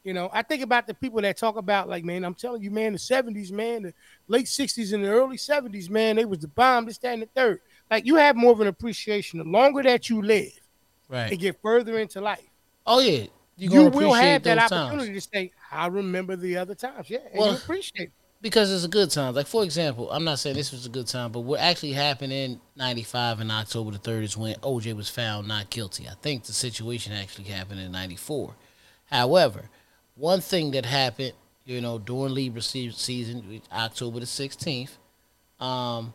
You know, I think about the people that talk about, like, man, I'm telling you, man, the 70s, man, the late 60s and the early 70s, man, they was the bomb, this, that, and the third. Like, you have more of an appreciation the longer that you live Right. and get further into life. Oh yeah. You, gonna will have that opportunity times. to say, I remember the other times. Yeah, and Well- you appreciate it. because it's a good time. Like for example, I'm not saying this was a good time, but what actually happened in '95 and October the third is when OJ was found not guilty. I think the situation actually happened in '94. However, one thing that happened, you know, during Libra season, October the 16th, um,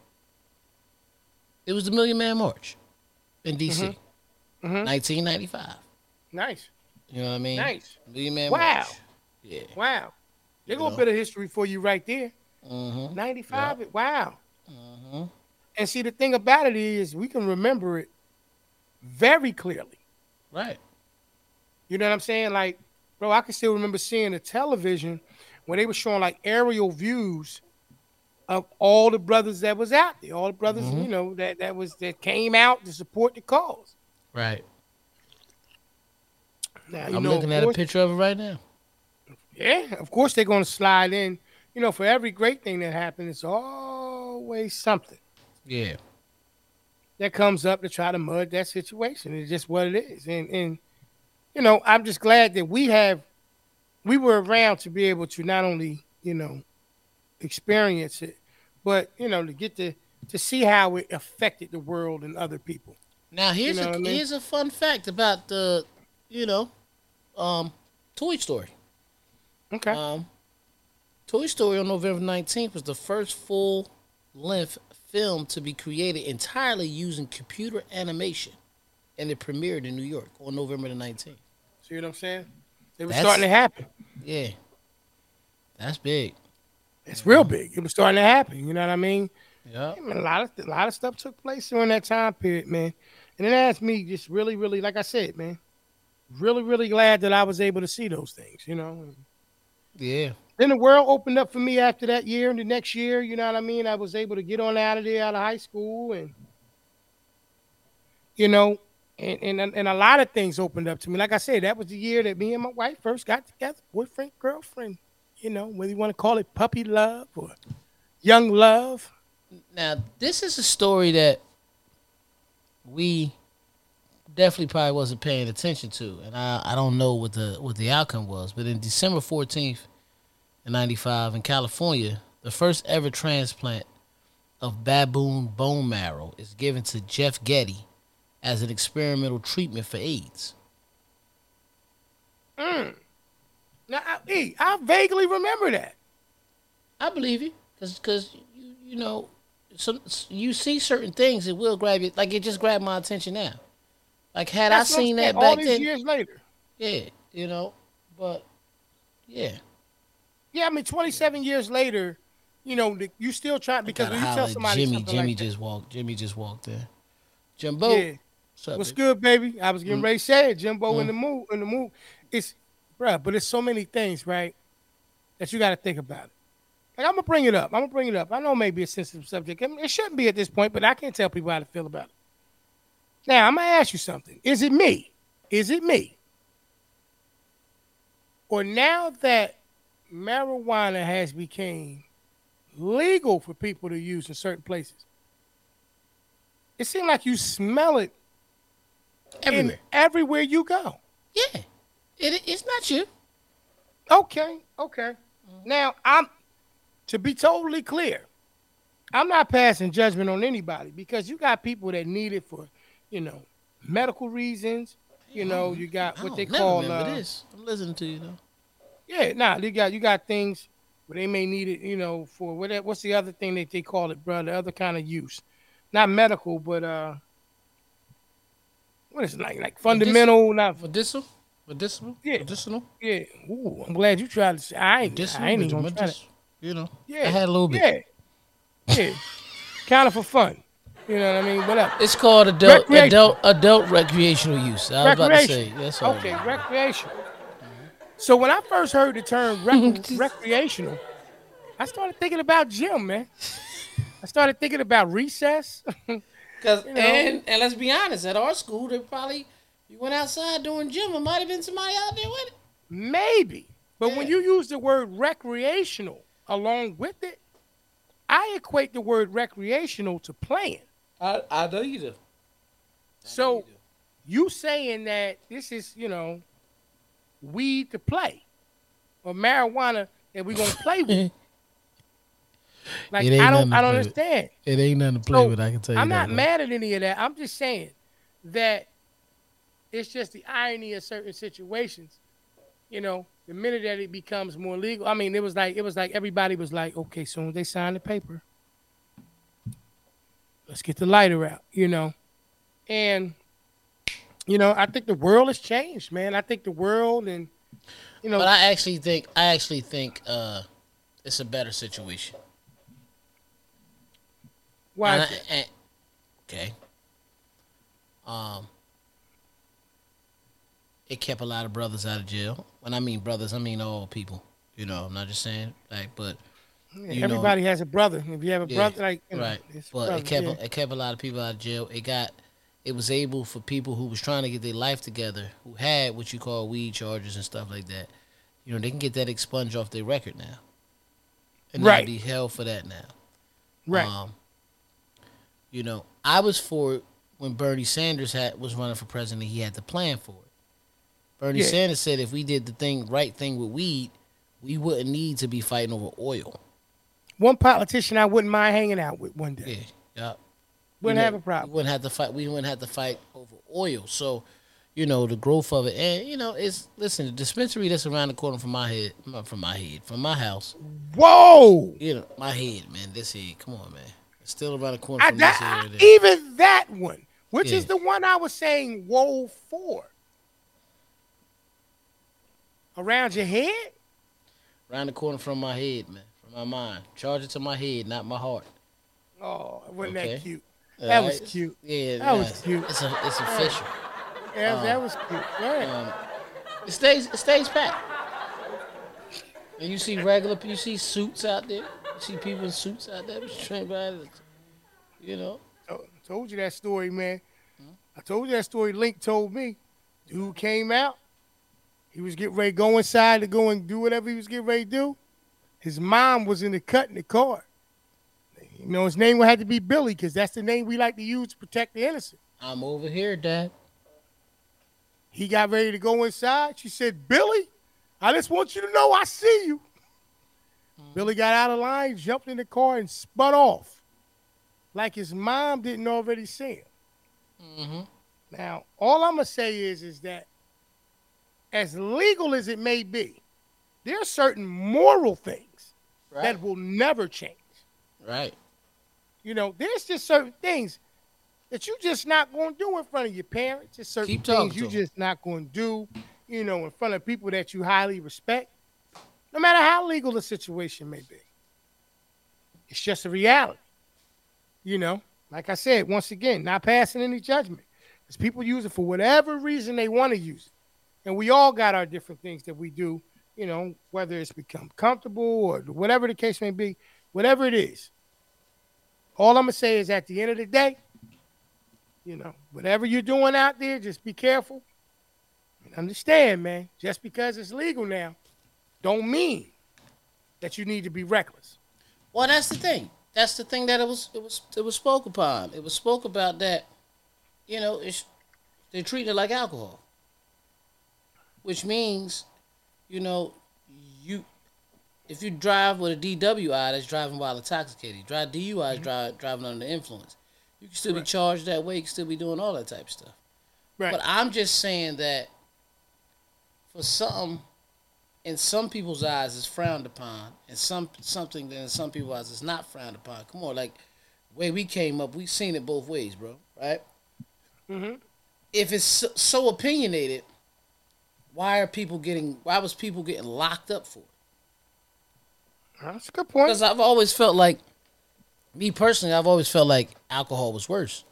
it was the Million Man March in DC, Mhm. 1995. Nice. You know what I mean? Nice. Million Man Wow. March. Yeah. Wow. There You go a bit of history for you right there. Mm-hmm. 95. Wow. Mm-hmm. And see, the thing about it is, we can remember it very clearly. Right. You know what I'm saying? Like, bro, I can still remember seeing the television when they were showing like aerial views of all the brothers that was out there, all the brothers, Mhm. you know, that that was that came out to support the cause. Right. Now, you I'm know, looking at a picture of it right now. Yeah, of course they're going to slide in. You know, for every great thing that happens, it's always something Yeah. that comes up to try to mud that situation. It's just what it is. And and you know, I'm just glad that we have we were around to be able to not only, you know, experience it, but you know, to get to to see how it affected the world and other people. Now here's know a what I mean? here's a fun fact about the, you know, um, Toy Story. Okay. Um, Toy Story on November 19th was the first full length film to be created entirely using computer animation, and it premiered in New York on November the 19th. see what I'm saying? It was That's- starting to happen. Yeah, that's big. It's real big. It was starting to happen. You know what I mean? Yeah. I mean, a lot of a lot of stuff took place during that time period, man. And it asked me just really, really, like I said, man, really, really glad that I was able to see those things. You know. Yeah. Then the world opened up for me after that year and the next year. You know what I mean? I was able to get on out of there, out of high school, and you know, and and and a lot of things opened up to me. Like I said, that was the year that me and my wife first got together, boyfriend, girlfriend. You know, whether you want to call it puppy love or young love. Now this is a story that we definitely probably wasn't paying attention to, and I, I don't know what the what the outcome was. But in December fourteenth, in '95, in California, the first ever transplant of baboon bone marrow is given to Jeff Getty as an experimental treatment for AIDS. Mm. Now, I, hey, I vaguely remember that. I believe you, because because you, you know, some you see certain things, it will grab you. Like it just grabbed my attention now. Like had That's I seen that all back these then, years later. yeah, you know, but yeah, Yeah, I mean, 27 years later, you know, you still trying because when you tell somebody Jimmy, Jimmy like that- just walked. Jimmy just walked in. Jimbo, yeah, what's what's good, baby? I was getting Mm. ready to say it, Jimbo in Mm. the mood, in the mood. It's, bruh, but it's so many things, right, that you got to think about it. Like I'm gonna bring it up. I'm gonna bring it up. I know it may be a sensitive subject. I mean, it shouldn't be at this point, but I can't tell people how to feel about it. Now I'm gonna ask you something. Is it me? Is it me? Or now that marijuana has become legal for people to use in certain places, it seems like you smell it Everywhere. in everywhere you go. Yeah, it, it's not you. Okay, okay. Now I'm to be totally clear. I'm not passing judgment on anybody because you got people that need it for, you know, medical reasons. You know, you got what don't they call uh, this. I'm listening to you though. Yeah, nah, you got you got things where they may need it, you know, for what what's the other thing that they call it, bro? The other kind of use. Not medical, but uh what is it like like fundamental, not Medicinal, medicinal, Yeah. medicinal, yeah. Ooh, I'm glad you tried to say I ain't, I medicinal, ain't even gonna try that. You know, Yeah, I had a little bit. Yeah, yeah, kind of for fun. You know what I mean? Whatever. It's called adult Recreation. adult adult recreational use. I was about to say. Recreation. That's all. Okay, recreational. So when I first heard the term rec- recreational, I started thinking about gym, man. I started thinking about recess. Cause You know. and and let's be honest, at our school, they probably you went outside doing gym. It might have been somebody out there with it. Maybe. But when you use the word recreational along with it, I equate the word recreational to playing. I I know you do. So you saying that this is, you know, weed to play or marijuana that we're gonna play with. Like I don't I don't play with. understand. It ain't nothing to play So, with. I can tell you I'm that. not much. mad at any of that. I'm just saying that it's just the irony of certain situations. You know, the minute that it becomes more legal, I mean, it was like it was like everybody was like, okay, soon as they sign the paper, let's get the lighter out. You know, and you know, I think the world has changed, man. I think the world and you know, But I actually think I actually think uh, it's a better situation. Why? And I- and- okay. Um, it kept a lot of brothers out of jail. When I mean brothers, I mean all people. You know, I'm not just saying like, but Yeah, you know- everybody has a brother. If you have a Yeah, brother, like you know, right. But brother, it kept yeah. it kept a lot of people out of jail. It got it was able for people who was trying to get their life together, who had what you call weed charges and stuff like that. You know, they can get that expunged off their record now, and Right. not be held for that now. right. Um, you know, I was for it when Bernie Sanders had was running for president. He had the plan for it. Bernie Yeah. Sanders said if we did the thing right thing with weed, we wouldn't need to be fighting over oil. One politician I wouldn't mind hanging out with one day. Yeah, yeah. Wouldn't You have a problem. We wouldn't have to fight. We wouldn't have to fight over oil. So, you know, the growth of it, and you know, it's listen. The dispensary that's around the corner from my head, from my head, from my house. Whoa! You know, my head, man. This head. Come on, man. Still around the corner I, that. I- even that one, which Yeah. is the one I was saying, whoa for. Around your head? Around the corner from my head, man. From my mind. Charge it to my head, not my heart. Oh, wasn't Okay. that cute? That was cute. Yeah, That was cute. It's a, it's official. Yeah, Uh, that was cute. Yeah. Um, it stays it stays packed. And you see regular you see suits out there. See people in suits out there trained by it. You know. To- told you that story, man. Hmm? I told you that story. Link told me. Dude came out. He was getting ready to go inside to go and do whatever he was getting ready to do. His mom was in the cut in the car. You know, his name had to be Billy because that's the name we like to use to protect the innocent. I'm over here, Dad. He got ready to go inside. She said, Billy, I just want you to know I see you. Billy got out of line, jumped in the car, and spun off like his mom didn't already see him. Mm-hmm. Now, all I'm going to say is, is that as legal as it may be, there are certain moral things Right. that will never change. right. You know, there's just certain things that you just not going to do in front of your parents. There's certain Keep things you just not going to do, you know, in front of people that you highly respect, no matter how legal the situation may be. It's just a reality. You know, like I said, once again, not passing any judgment. Because people use it for whatever reason they want to use it. And we all got our different things that we do, you know, whether it's become comfortable or whatever the case may be, whatever it is. All I'm gonna say is at the end of the day, you know, whatever you're doing out there, just be careful. And understand, man, just because it's legal now, don't mean that you need to be reckless. Well, that's the thing. That's the thing that it was it was it was spoke upon. It was spoke about that, you know, it's they're treating it like alcohol. Which means, you know, you if you drive with a DWI that's driving while intoxicated, you drive DUI is mm-hmm. dri- driving under the influence. You can still be charged that way, you can still be doing all that type of stuff. Right. But I'm just saying that for something in some people's eyes is frowned upon, and some something that in some people's eyes is not frowned upon. Come on, like way we came up, we've seen it both ways, bro. Right? mm-hmm. If it's so, so opinionated, why are people getting? Why was people getting locked up for? it? That's a good point. Because I've always felt like, me personally, I've always felt like alcohol was worse.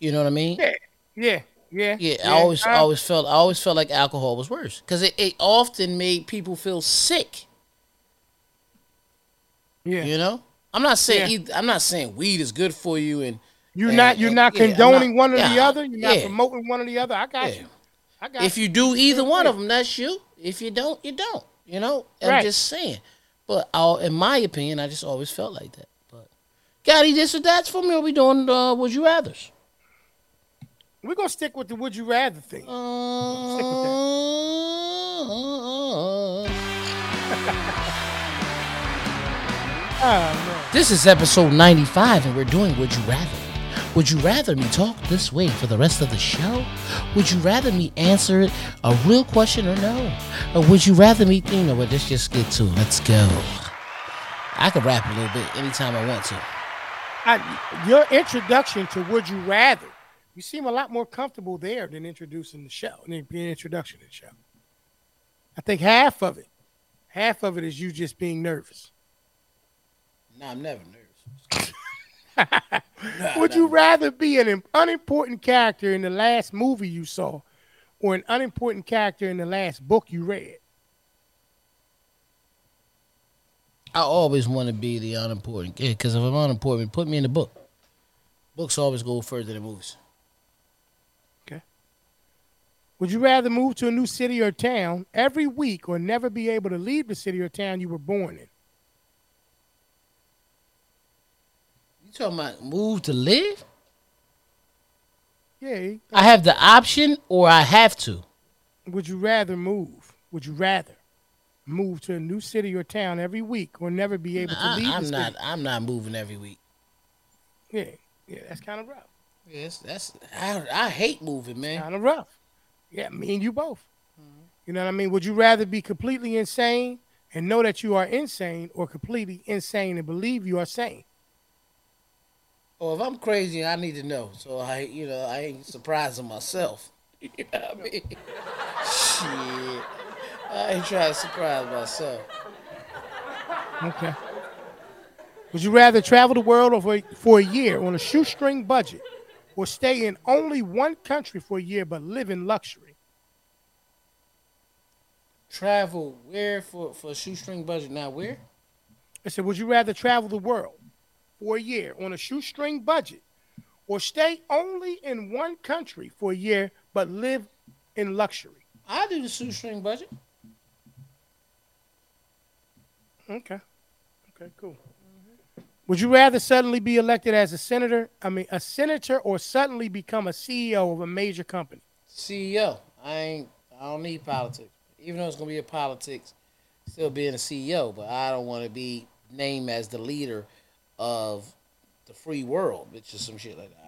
You know what I mean? Yeah, yeah, yeah. Yeah, I always, I always felt, I always felt like alcohol was worse because it, it often made people feel sick. yeah. You know, I'm not saying, Yeah. eith- I'm not saying weed is good for you, and You're and- not you're and- not yeah, not- condoning one or the other. You're not promoting one or the other. I got Yeah. you. I got if you. you do either one of them, that's you. If you don't, you don't. You know, I'm Right. just saying. But i in my opinion, I just always felt like that. But got any this or that's for me? Or we doing uh, would you rather's? We're gonna stick with the would you rather thing. Uh, Oh this is episode 95, and we're doing Would You Rather. Would you rather me talk this way for the rest of the show? Would you rather me answer it a real question or no? Or would you rather me, you know what, let's just get to it. Let's go. I could rap a little bit anytime I want to. I, your introduction to would you rather, you seem a lot more comfortable there than introducing the show, than the introduction to the show. I think half of it, half of it is you just being nervous. No, I'm never nervous. Would you rather be an unimportant character in the last movie you saw or an unimportant character in the last book you read? I always want to be the unimportant kid because if I'm unimportant, put me in the book. Books always go further than movies. Would you rather move to a new city or town every week or never be able to leave the city or town you were born in? You talking about move to live? Yeah. I have the option or I have to. Would you rather move? Would you rather move to a new city or town every week or never be able to leave I, the am not. I'm not moving every week. Yeah. Yeah, that's kind of rough. Yes, that's. I, I hate moving, man. Kind of rough. Yeah, me and you both. Mm-hmm. You know what I mean? Would you rather be completely insane and know that you are insane or completely insane and believe you are sane? Or if I'm crazy, I need to know. So I, you know, I ain't surprising myself. You know what I mean? Shit. I ain't trying to surprise myself. Okay. Would you rather travel the world for, for a year on a shoestring budget or stay in only one country for a year but live in luxury? Travel where for for a shoestring budget? Now where? I said, would you rather travel the world for a year on a shoestring budget or stay only in one country for a year but live in luxury? I do the shoestring budget. Okay. Okay, cool. Would you rather suddenly be elected as a senator, I mean, a senator, or suddenly become a CEO of a major company? CEO. I ain't. I don't need politics. Even though it's gonna be a politics, still being a CEO. But I don't want to be named as the leader of the free world, which is some shit like that.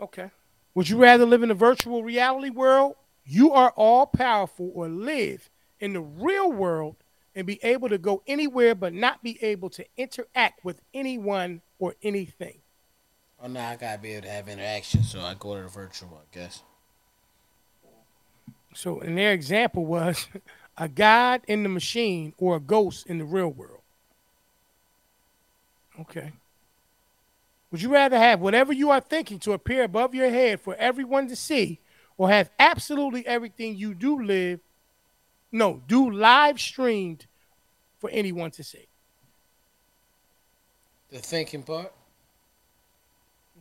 Okay. Would you rather live in a virtual reality world, you are all powerful, or live in the real world and be able to go anywhere but not be able to interact with anyone or anything? Oh no, I gotta be able to have interaction, so I go to the virtual. I guess. So, and their example was a god in the machine or a ghost in the real world. Okay. Would you rather have whatever you are thinking to appear above your head for everyone to see, or have absolutely everything you do live, no, do live streamed for anyone to see? The thinking part,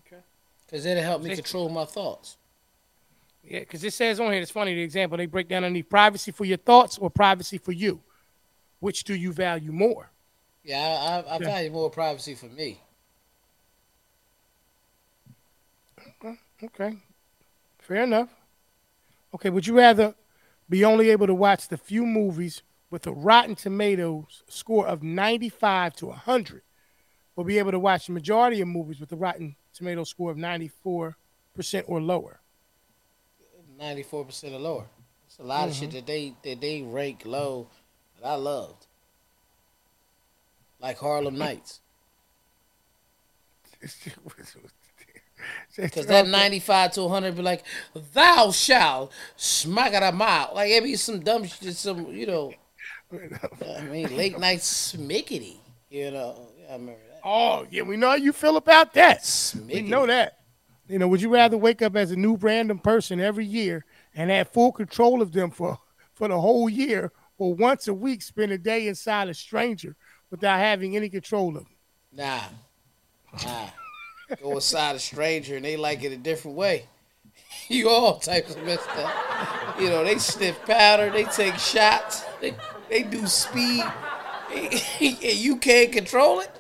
Okay. because it'll help me control my thoughts. Yeah, because it says on here, it's funny, the example they break down underneath privacy for your thoughts or privacy for you. Which do you value more? Yeah, I, I, I Yeah. value more privacy for me. Uh, okay. Fair enough. Okay, would you rather be only able to watch the few movies with a Rotten Tomatoes score of 95 to 100, will be able to watch the majority of movies with a Rotten Tomatoes score of 94% or lower? Ninety four percent or lower. It's a lot of shit mm-hmm. that they that they rank low that I loved, like Harlem Nights. Because that 95 to 100 be like, thou shalt smack it a mile. Like, it be some dumb shit, some, you know, I mean, late night smickety, you know. I remember that. Oh, yeah, we know how you feel about that. Smickety. We know that. You know, would you rather wake up as a new random person every year and have full control of them for, for the whole year or once a week spend a day inside a stranger without having any control of them? Nah. Nah. Go inside a stranger and they like it a different way. You all types of messed up. You know, they sniff powder, they take shots, they they do speed, and you can't control it.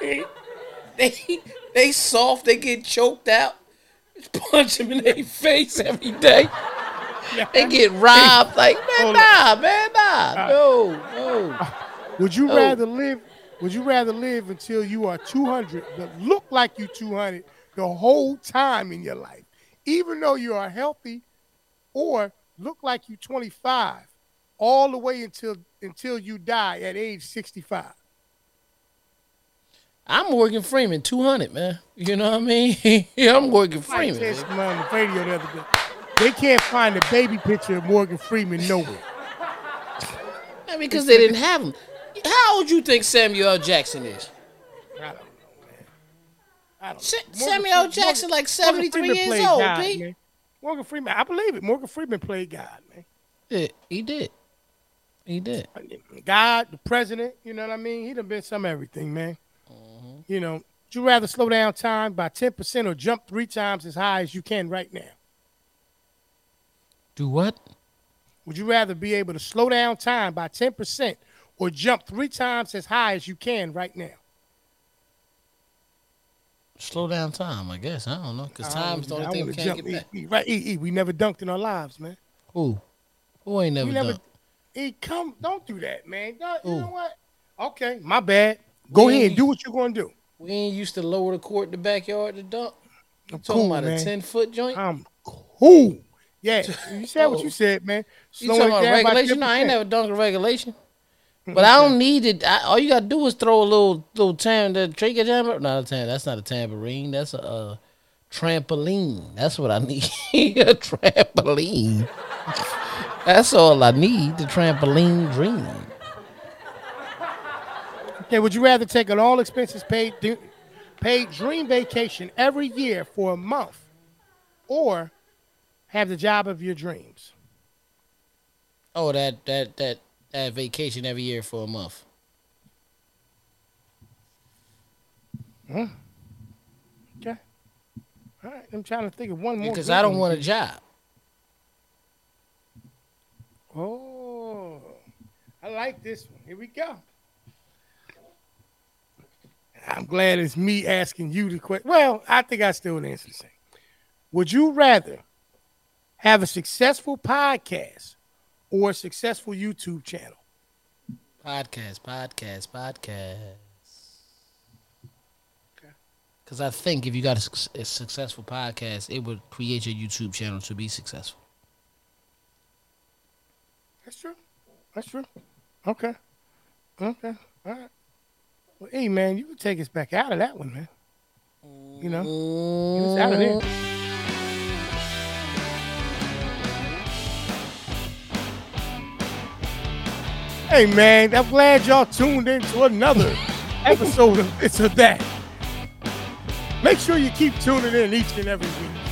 They they soft, they get choked out. Punch them in their face every day. They get robbed. Like man, nah, man, nah, uh, no, no. Uh, would you Oh. rather live? Would you rather live until you are 200 but look like you 200 the whole time in your life, even though you are healthy, or look like you 25 all the way until until you die at age 65? I'm Morgan Freeman, 200, man. You know what I mean? yeah, I'm Morgan I Freeman. said something on the radio the other day. They can't find a baby picture of Morgan Freeman nowhere. I mean, because they didn't have him. How old you think Samuel L. Jackson is? I don't know, man. I don't Sa- know. Samuel L. Jackson, like 73 years old, God. Morgan Freeman, I believe it. Morgan Freeman played God, man. Yeah, he did. He did. God, the president, you know what I mean? He done been some everything, man. Mm-hmm. You know, would you rather slow down time by 10% or jump three times as high as you can right now? Do what? Would you rather be able to slow down time by 10% or jump three times as high as you can right now? Slow down time, I guess. I don't know. Because time's the only thing we can't jump- get back. E- E, right, E, E, we never dunked in our lives, man. Who? Who ain't never, We never, done? E, come, don't do that, man. Don't- you know what? Okay, my bad. Go We- ahead, do what you're going to do. We ain't used to lower the court in the backyard to dunk. You I'm talking cool, about man. a 10 foot joint? I'm cool. Yeah, you said what Oh. you said, man. You talking about regulation? No, I ain't never dunked a regulation. But I don't need it. I, all you gotta do is throw a little little tam the trigger tambourine. Not a tam. That's not a tambourine. That's a, uh trampoline. That's what I need. a trampoline. That's all I need. The trampoline dream. Okay, would you rather take an all expenses paid du- paid dream vacation every year for a month, or have the job of your dreams? Oh, that that that that vacation every year for a month. Huh? Okay. All right, I'm trying to think of one more. Because I don't want a job. Oh, I like this one. Here we go. I'm glad it's me asking you the question. Well, I think I still would answer the same. Would you rather have a successful podcast or a successful YouTube channel? Podcast, podcast, podcast. Okay. Because I think if you got a, a successful podcast, it would create your YouTube channel to be successful. That's true. That's true. Okay. Okay. All right. Well, hey, man, you can take us back out of that one, man. You know, get us out of there. Hey, man, I'm glad y'all tuned in to another episode of It's or That. Make sure you keep tuning in each and every week.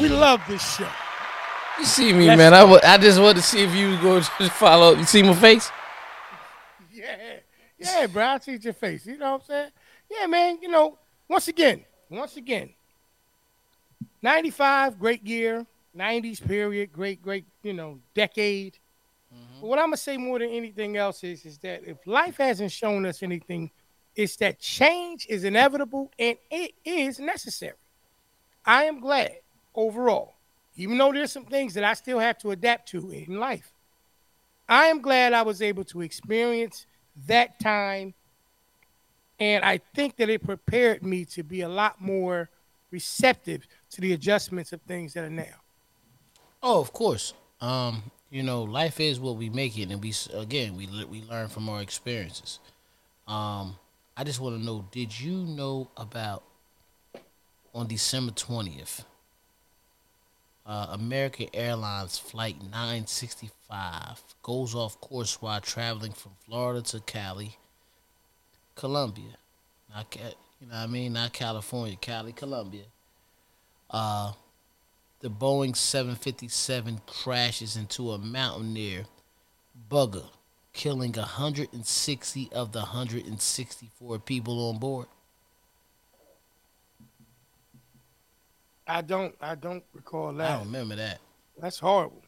We love this show. You see me, Yes. man. I I just wanted to see if you go going to follow. You see my face? Yeah, yeah, bro. I see your face. You know what I'm saying? Yeah, man. You know, once again, once again, 95, great year. 90s period, great, great, you know, decade. Mm-hmm. But what I'm gonna say more than anything else is, is that if life hasn't shown us anything, it's that change is inevitable and it is necessary. I am glad overall, even though there's some things that I still have to adapt to in life. I am glad I was able to experience that time. And I think that it prepared me to be a lot more receptive to the adjustments of things that are now. Oh, of course. Um, you know, life is what we make it, and we again we we learn from our experiences. Um, I just want to know: Did you know about on December 20th, uh, American Airlines Flight 965 goes off course while traveling from Florida to Cali, Colombia. Not, you know what I mean? Not California, Cali, Colombia. Uh, the Boeing 757 crashes into a mountain near Buga, killing 160 of the 164 people on board. I don't. I don't recall that. I don't remember that. That's horrible.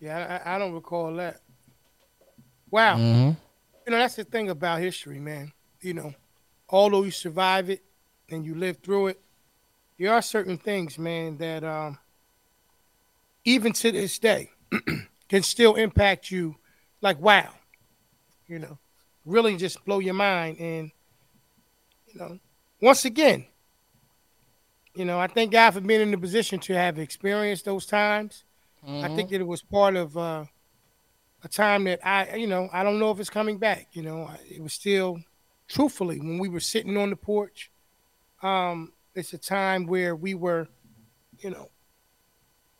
Yeah, I, I don't recall that. Wow. Mm-hmm. You know, that's the thing about history, man. You know, although you survive it and you live through it, there are certain things, man, that um, even to this day can still impact you. Like, wow, you know, really just blow your mind. And you know, once again, you know, I thank God for being in the position to have experienced those times. Mm-hmm. I think that it was part of uh, a time that I, you know, I don't know if it's coming back. You know, it was still, truthfully, when we were sitting on the porch. Um, it's a time where we were, you know,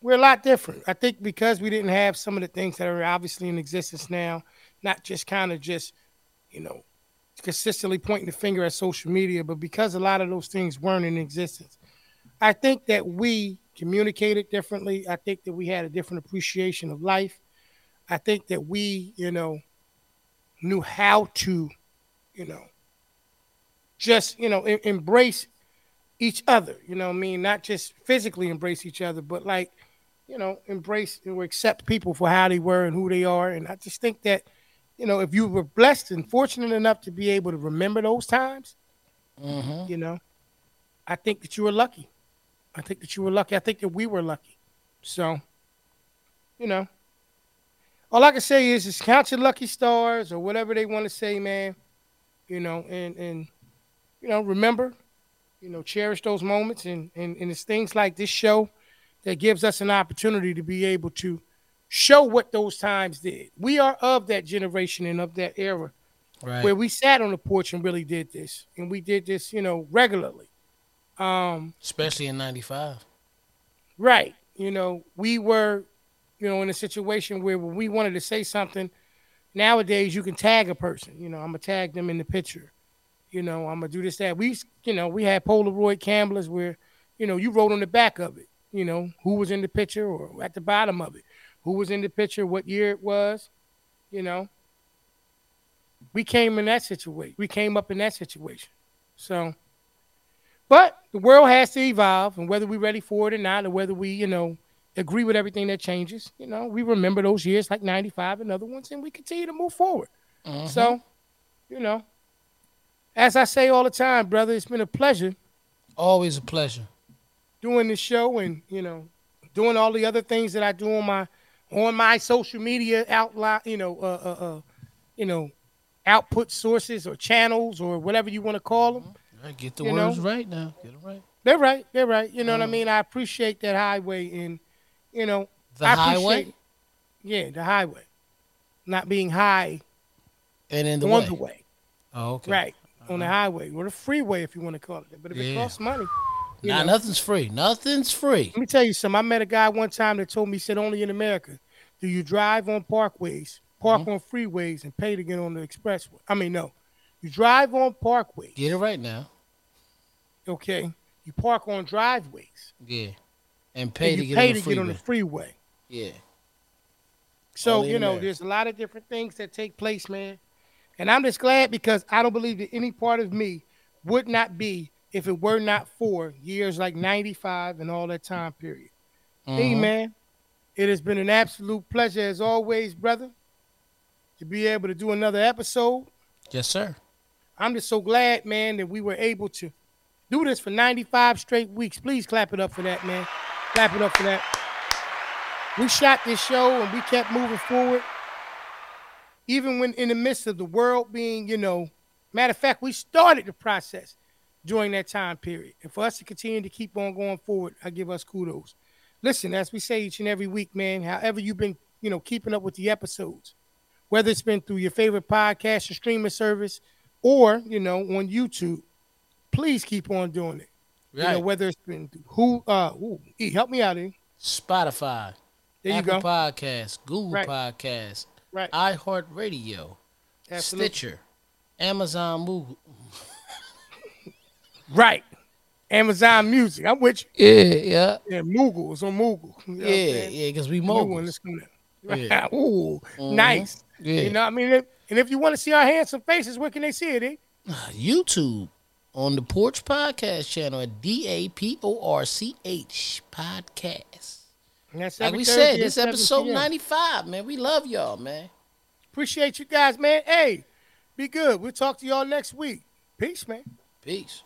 we're a lot different. I think because we didn't have some of the things that are obviously in existence now, not just kind of just, you know, consistently pointing the finger at social media, but because a lot of those things weren't in existence. I think that we communicated differently. I think that we had a different appreciation of life. I think that we, you know, knew how to, you know, just, you know, em- embrace each other, you know I mean? Not just physically embrace each other, but like, you know, embrace or accept people for how they were and who they are. And I just think that, you know, if you were blessed and fortunate enough to be able to remember those times, Mm-hmm. you know, I think that you were lucky. I think that you were lucky. I think that we were lucky. So, you know, all I can say is, is count your lucky stars or whatever they want to say, man. You know, and and you know, remember, you know, cherish those moments, and and and it's things like this show that gives us an opportunity to be able to show what those times did. We are of that generation and of that era Right. where we sat on the porch and really did this, and we did this, you know, regularly. Um, Especially in '95. right. You know, we were, you know, in a situation where when we wanted to say something, nowadays you can tag a person. You know, I'm gonna tag them in the picture. You know, I'm gonna do this, that. We, you know, we had Polaroid cameras where, you know, you wrote on the back of it. You know, who was in the picture or at the bottom of it, who was in the picture, what year it was. You know, we came in that situation. We came up in that situation. So, but the world has to evolve, and whether we're ready for it or not, or whether we, you know, agree with everything that changes, you know, we remember those years like 95 and other ones, and we continue to move forward. Mhm. So, you know, as I say all the time, brother, it's been a pleasure always a pleasure. doing this show and, you know, doing all the other things that I do on my on my social media outline, you know, uh, uh, uh, you know, output sources or channels or whatever you want to call them. All right, get the You words know? right now. Get them right. They're right. They're right. You know what I Mm. mean? I appreciate that highway and, you know, The I highway Yeah, the highway. Not being high and in the on way. the way. Oh, okay. Right. On the Uh-huh. highway or the freeway, if you want to call it. that. But if it costs money, you Nah, know. nothing's free. Nothing's free. let me tell you something. I met a guy one time that told me, he said, only in America do you drive on parkways, park Mm-hmm. on freeways, and pay to get on the expressway. I mean, no. You drive on parkways, Get it right now. okay? You park on driveways. Yeah. And pay and to get pay on the to get on the freeway. Yeah. So, you know, America. there's a lot of different things that take place, man. And I'm just glad because I don't believe that any part of me would not be if it were not for years like 95 and all that time period. Hey, Mhm. man, it has been an absolute pleasure as always, brother, to be able to do another episode. Yes, sir. I'm just so glad, man, that we were able to do this for 95 straight weeks. Please clap it up for that, man. Clap it up for that. We shot this show and we kept moving forward. Even when in the midst of the world being, you know, matter of fact, we started the process during that time period. And for us to continue to keep on going forward, I give us kudos. Listen, as we say each and every week, man, however you've been, you know, keeping up with the episodes, whether it's been through your favorite podcast or streaming service or, you know, on YouTube, please keep on doing it. You know, Right. whether it's been who uh E, help me out, E. Spotify, There you Apple go. Podcasts, Google Right. Podcasts, Right. iHeartRadio, Absolutely. Stitcher, Amazon Move. Right. Amazon Music. I'm with you. Yeah, yeah, Yeah, Moogle. It's on Moogle. You know yeah, yeah. Because we mobile. that's coming out. Yeah. Ooh, Mhm. nice. Yeah. You know, what I mean, and if you want to see our handsome faces, where can they see it? Eh? YouTube on the Porch Podcast channel at D A P O R C H Podcast. And that's Like we said, this episode 95, man. We love y'all, man. Appreciate you guys, man. Hey, be good. We'll talk to y'all next week. Peace, man. Peace.